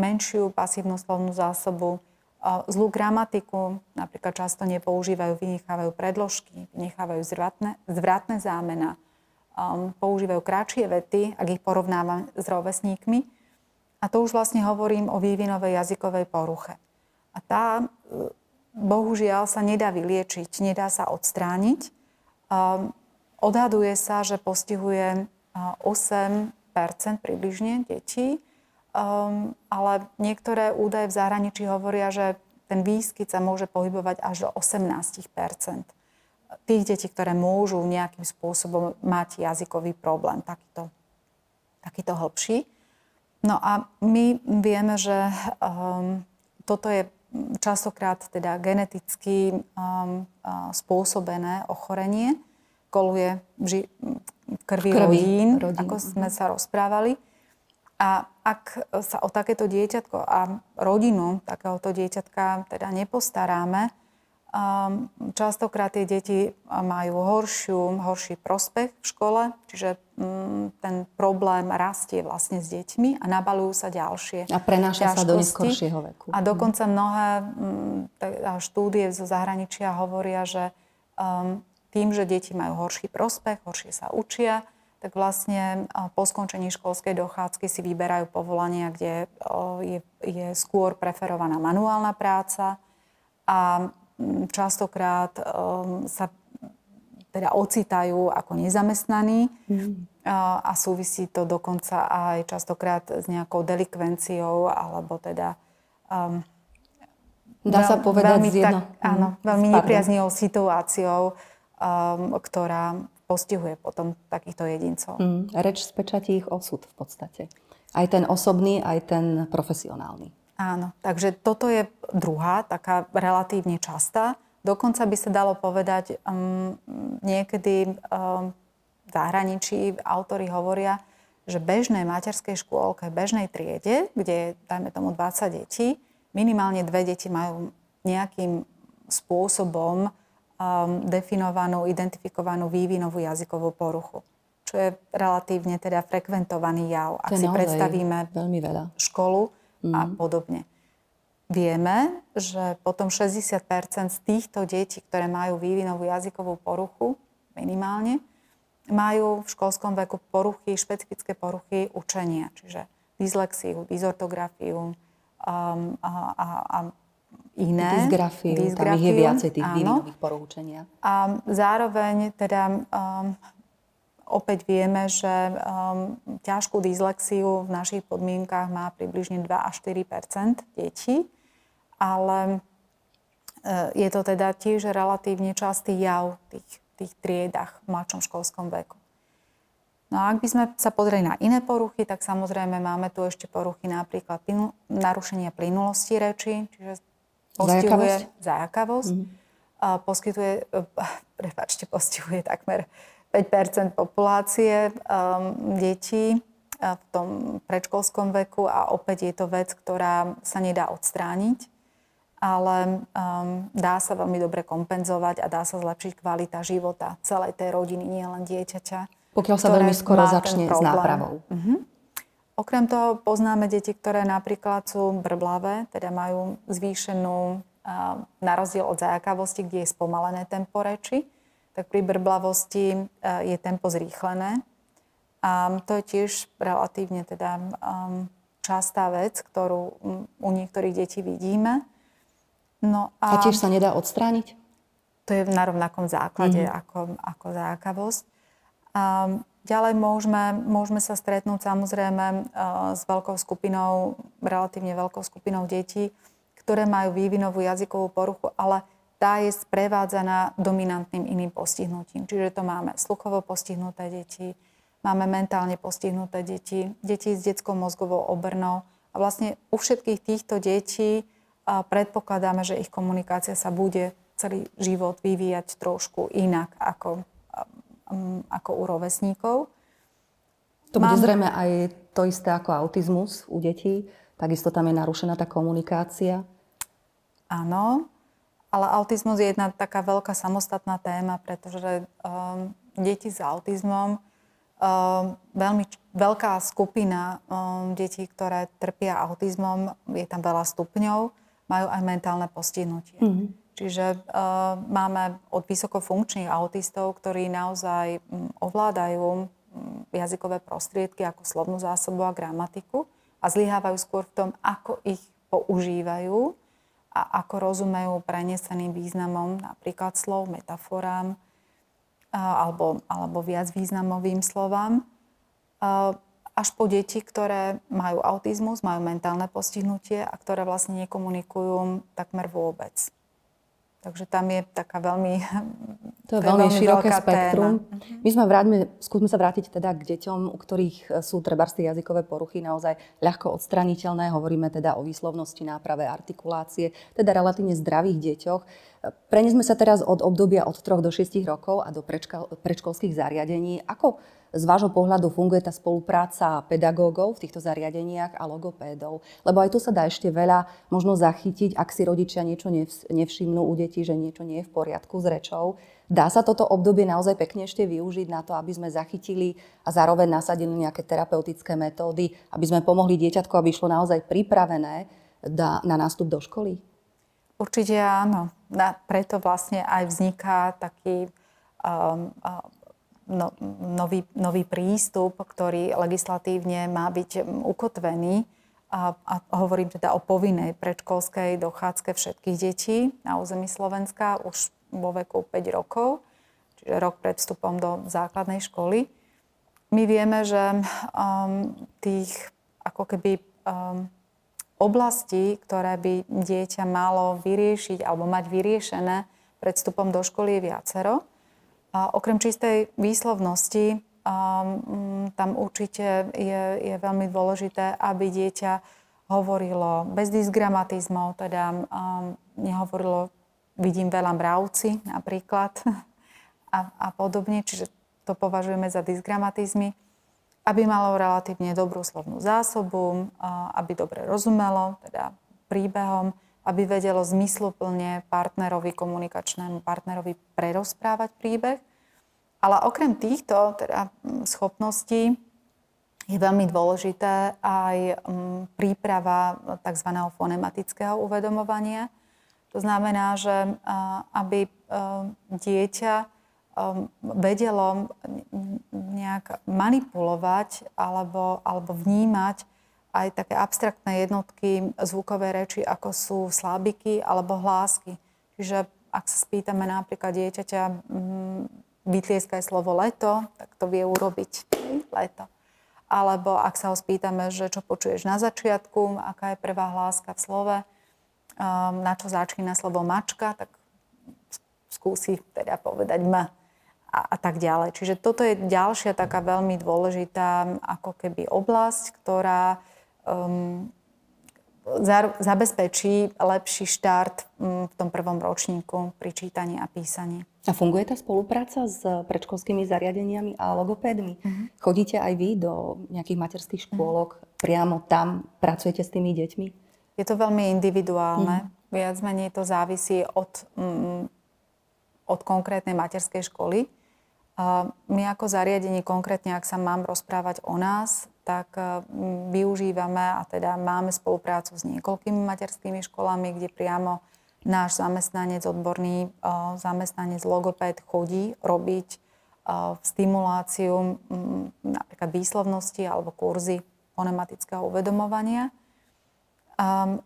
menšiu pasívnu slovnú zásobu, zlú gramatiku, napríklad často nepoužívajú, vynechávajú predložky, vynechávajú zvratné, zvratné zámena, používajú kratšie vety, ak ich porovnávam s rovesníkmi. A to už vlastne hovorím o vývinovej jazykovej poruche. A tá uh, bohužiaľ sa nedá vyliečiť, nedá sa odstrániť. Odhaduje sa, že postihuje 8 približne detí, um, ale niektoré údaje v zahraničí hovoria, že ten výskyt sa môže pohybovať až do 18% tých detí, ktoré môžu nejakým spôsobom mať jazykový problém, takýto, takýto hĺbší. No a my vieme, že um, toto je častokrát teda geneticky um, uh, spôsobené ochorenie, koluje v, ži- v krvi, krvi. rodín, rodín, ako sme sa rozprávali. A ak sa o takéto dieťatko a rodinu takéhoto dieťatka teda nepostaráme, častokrát tie deti majú horšiu, horší prospech v škole, čiže mm, ten problém rastie vlastne s deťmi a nabalujú sa ďalšie A prenáša sa do neskoršieho veku. A dokonca mnohé mm, štúdie zo zahraničia hovoria, že um, tým, že deti majú horší prospech, horšie sa učia, tak vlastne po skončení školskej dochádzky si vyberajú povolania, kde je, je skôr preferovaná manuálna práca a častokrát um, sa teda ocitajú ako nezamestnaní mm. a, a súvisí to dokonca aj častokrát s nejakou delikvenciou alebo teda um, Dá sa povedať veľmi, jedno... tak, áno, mhm. veľmi nepriaznivou situáciou, um, ktorá postihuje potom takýchto jedincov. Mm. Reč spečatí ich osud v podstate. Aj ten osobný, aj ten profesionálny. Áno, takže toto je druhá, taká relatívne častá. Dokonca by sa dalo povedať, um, niekedy um, v zahraničí autori hovoria, že bežnej materskej škôlke, bežnej triede, kde je, dajme tomu, 20 detí, minimálne dve deti majú nejakým spôsobom um, definovanú, identifikovanú vývinovú jazykovú poruchu čo je relatívne teda frekventovaný jav. Ak si predstavíme veľmi veľa. školu, mm. a podobne. Vieme, že potom 60 z týchto detí, ktoré majú vývinovú jazykovú poruchu, minimálne, majú v školskom veku poruchy, špecifické poruchy učenia, čiže dyslexiu, dysortografiu um, a, a, a iné. Dysgrafiu, dysgrafiu, tam ich je viacej tých vývinových poruch učenia. A zároveň teda um, Opäť vieme, že um, ťažkú dyslexiu v našich podmienkach má približne 2 až 4% detí, ale uh, je to teda tiež relatívne častý jav v tých, tých triedach v mladšom školskom veku. No a ak by sme sa pozreli na iné poruchy, tak samozrejme máme tu ešte poruchy napríklad plynu, narušenie plynulosti reči, čiže postihuje zajakavosť. Mm-hmm. poskytuje, prepačte, [LAUGHS] postihuje takmer 5 populácie um, detí uh, v tom predškolskom veku a opäť je to vec, ktorá sa nedá odstrániť, ale um, dá sa veľmi dobre kompenzovať a dá sa zlepšiť kvalita života celej tej rodiny, nielen dieťaťa. Pokiaľ sa veľmi skoro začne s nápravou. Uh-huh. Okrem toho poznáme deti, ktoré napríklad sú brblavé, teda majú zvýšenú, uh, na rozdiel od zajakavosti, kde je spomalené tempo reči, tak pri brblavosti e, je tempo zrýchlené. A to je tiež relatívne teda častá vec, ktorú u niektorých detí vidíme. No a, a tiež sa nedá odstrániť? To je na rovnakom základe mm-hmm. ako, ako zákavosť. A ďalej môžeme, môžeme sa stretnúť samozrejme uh, s veľkou skupinou, relatívne veľkou skupinou detí, ktoré majú vývinovú jazykovú poruchu, ale tá je sprevádzaná dominantným iným postihnutím. Čiže to máme sluchovo postihnuté deti, máme mentálne postihnuté deti, deti s detskou mozgovou obrnou. A vlastne u všetkých týchto detí predpokladáme, že ich komunikácia sa bude celý život vyvíjať trošku inak ako, ako u rovesníkov. To bude Mám... zrejme aj to isté ako autizmus u detí. Takisto tam je narušená tá komunikácia. Áno, ale autizmus je jedna taká veľká samostatná téma, pretože um, deti s autizmom, um, veľmi veľká skupina um, detí, ktoré trpia autizmom, je tam veľa stupňov, majú aj mentálne postihnutie. Mm-hmm. Čiže uh, máme od vysokofunkčných autistov, ktorí naozaj um, ovládajú um, jazykové prostriedky ako slovnú zásobu a gramatiku a zlyhávajú skôr v tom, ako ich používajú a ako rozumejú preneseným významom napríklad slov, metaforám alebo, alebo viac významovým slovám. Až po deti, ktoré majú autizmus, majú mentálne postihnutie a ktoré vlastne nekomunikujú takmer vôbec. Takže tam je taká veľmi To je, veľmi, veľmi široké spektrum. Téma. Mhm. My sme vráťme, skúsme sa vrátiť teda k deťom, u ktorých sú treba jazykové poruchy naozaj ľahko odstraniteľné. Hovoríme teda o výslovnosti, náprave, artikulácie, teda relatívne zdravých deťoch. Prenesme sa teraz od obdobia od 3 do 6 rokov a do predškolských zariadení. Ako z vášho pohľadu funguje tá spolupráca pedagógov v týchto zariadeniach a logopédov? Lebo aj tu sa dá ešte veľa možno zachytiť, ak si rodičia niečo nevšimnú u detí, že niečo nie je v poriadku s rečou. Dá sa toto obdobie naozaj pekne ešte využiť na to, aby sme zachytili a zároveň nasadili nejaké terapeutické metódy, aby sme pomohli dieťatku, aby išlo naozaj pripravené na nástup do školy? Určite áno. preto vlastne aj vzniká taký um, no, nový, nový prístup, ktorý legislatívne má byť ukotvený. A, a hovorím teda o povinnej predškolskej dochádzke všetkých detí na území Slovenska už vo veku 5 rokov, čiže rok pred vstupom do základnej školy. My vieme, že um, tých ako keby um, oblastí, ktoré by dieťa malo vyriešiť alebo mať vyriešené pred vstupom do školy je viacero. A okrem čistej výslovnosti um, tam určite je, je veľmi dôležité, aby dieťa hovorilo bez dysgramatizmov, teda um, nehovorilo vidím veľa mravci napríklad [LAUGHS] a, a podobne, čiže to považujeme za dysgramatizmy, aby malo relatívne dobrú slovnú zásobu, aby dobre rozumelo, teda príbehom, aby vedelo zmysluplne partnerovi, komunikačnému partnerovi prerozprávať príbeh. Ale okrem týchto teda, schopností je veľmi dôležité aj príprava tzv. fonematického uvedomovania. To znamená, že aby dieťa vedelo nejak manipulovať alebo, alebo vnímať aj také abstraktné jednotky zvukovej reči, ako sú slábiky alebo hlásky. Čiže ak sa spýtame napríklad dieťaťa, mm, vytlieskaj slovo leto, tak to vie urobiť. Leto. Alebo ak sa ho spýtame, že čo počuješ na začiatku, aká je prvá hláska v slove, um, na čo začína slovo mačka, tak skúsi teda povedať ma a, a tak ďalej. Čiže toto je ďalšia taká veľmi dôležitá ako keby oblasť, ktorá um, zabezpečí lepší štart um, v tom prvom ročníku pri čítaní a písaní. A funguje tá spolupráca s predškolskými zariadeniami a logopédmi? Uh-huh. Chodíte aj vy do nejakých materských škôlok, uh-huh. priamo tam pracujete s tými deťmi? Je to veľmi individuálne. Uh-huh. Viac menej to závisí od, um, od konkrétnej materskej školy. Uh, my ako zariadenie, konkrétne ak sa mám rozprávať o nás, tak e, využívame a teda máme spoluprácu s niekoľkými materskými školami, kde priamo náš zamestnanec, odborný e, zamestnanec logopéd chodí robiť e, stimuláciu napríklad výslovnosti alebo kurzy fonematického uvedomovania.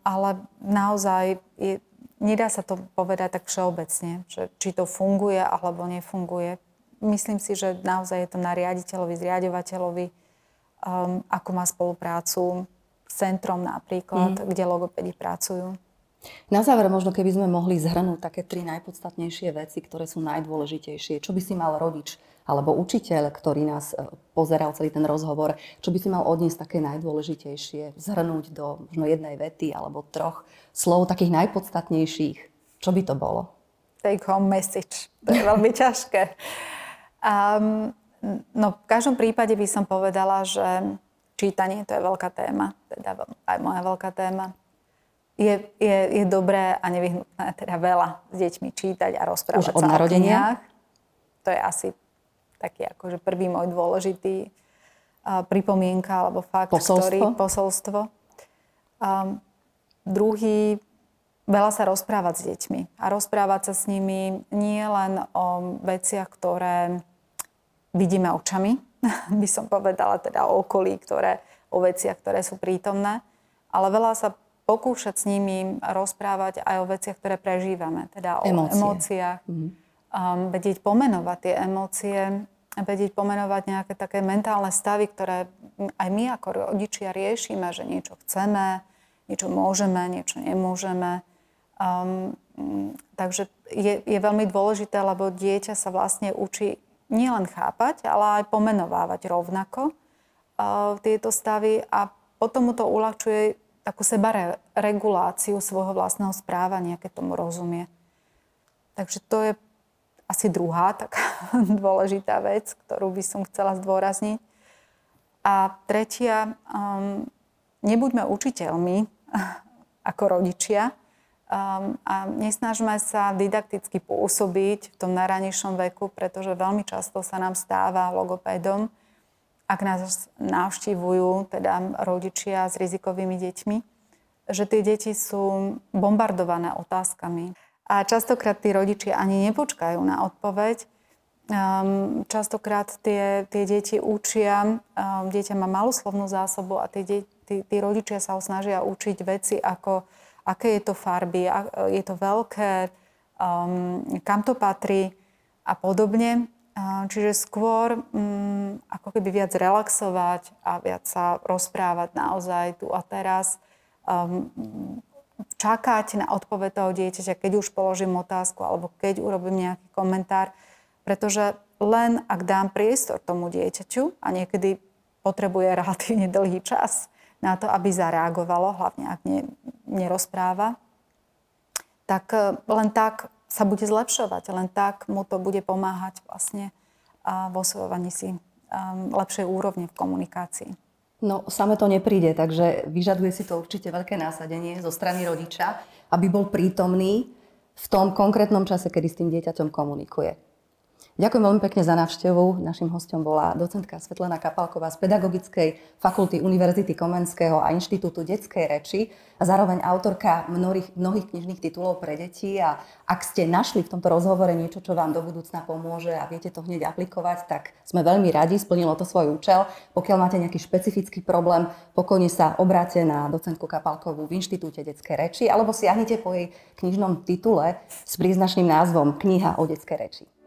Ale naozaj je, nedá sa to povedať tak všeobecne, že či to funguje alebo nefunguje. Myslím si, že naozaj je to na riaditeľovi, zriadovateľovi, um, ako má spoluprácu s centrom napríklad, mm. kde logopedi pracujú. Na záver možno, keby sme mohli zhrnúť také tri najpodstatnejšie veci, ktoré sú najdôležitejšie. Čo by si mal rodič alebo učiteľ, ktorý nás e, pozeral celý ten rozhovor, čo by si mal odniesť také najdôležitejšie, zhrnúť do možno jednej vety alebo troch slov takých najpodstatnejších. Čo by to bolo? Take home message. To je veľmi ťažké. [LAUGHS] Um, No v každom prípade by som povedala, že čítanie to je veľká téma, teda aj moja veľká téma. Je, je, je dobré a nevyhnutné teda veľa s deťmi čítať a rozprávať Už od sa narodenia? To je asi taký akože prvý môj dôležitý uh, pripomienka alebo fakt, posolstvo? ktorý posolstvo. Um, druhý, veľa sa rozprávať s deťmi a rozprávať sa s nimi nie len o veciach, ktoré vidíme očami, [LAUGHS] by som povedala, teda o okolí, ktoré, o veciach, ktoré sú prítomné, ale veľa sa pokúšať s nimi rozprávať aj o veciach, ktoré prežívame, teda o Emócie. emóciách. Mm-hmm. Um, vedieť pomenovať tie emócie, vedieť pomenovať nejaké také mentálne stavy, ktoré aj my ako rodičia riešime, že niečo chceme, niečo môžeme, niečo nemôžeme. Um, takže je, je veľmi dôležité, lebo dieťa sa vlastne učí nielen chápať, ale aj pomenovávať rovnako uh, tieto stavy a potom mu to uľahčuje takú seba reguláciu svojho vlastného správania, keď tomu rozumie. Takže to je asi druhá taká [LAUGHS] dôležitá vec, ktorú by som chcela zdôrazniť. A tretia, um, nebuďme učiteľmi [LAUGHS] ako rodičia um, a nesnažme sa didakticky pôsobiť v tom najranejšom veku, pretože veľmi často sa nám stáva logopédom, ak nás navštívujú teda rodičia s rizikovými deťmi, že tie deti sú bombardované otázkami. A častokrát tí rodičia ani nepočkajú na odpoveď. Um, častokrát tie, tie deti učia, um, dieťa má malú slovnú zásobu a tie, tí, tí rodičia sa ho snažia učiť veci ako aké je to farby, je to veľké, um, kam to patrí a podobne. Čiže skôr um, ako keby viac relaxovať a viac sa rozprávať naozaj tu a teraz. Um, čakať na odpoveď toho dieťaťa, keď už položím otázku alebo keď urobím nejaký komentár, pretože len ak dám priestor tomu dieťaťu a niekedy potrebuje [LAUGHS] relatívne dlhý čas na to, aby zareagovalo, hlavne ak ne, nerozpráva, tak e, len tak sa bude zlepšovať, len tak mu to bude pomáhať vlastne vo osvojovaní si lepšej úrovne v komunikácii. No, same to nepríde, takže vyžaduje si to určite veľké násadenie zo strany rodiča, aby bol prítomný v tom konkrétnom čase, kedy s tým dieťaťom komunikuje. Ďakujem veľmi pekne za návštevu. Našim hostom bola docentka Svetlana Kapalková z Pedagogickej fakulty Univerzity Komenského a Inštitútu detskej reči a zároveň autorka mnohých, mnohých knižných titulov pre deti. A ak ste našli v tomto rozhovore niečo, čo vám do budúcna pomôže a viete to hneď aplikovať, tak sme veľmi radi, splnilo to svoj účel. Pokiaľ máte nejaký špecifický problém, pokojne sa obráte na docentku Kapalkovú v Inštitúte detskej reči alebo siahnite po jej knižnom titule s príznačným názvom Kniha o detskej reči.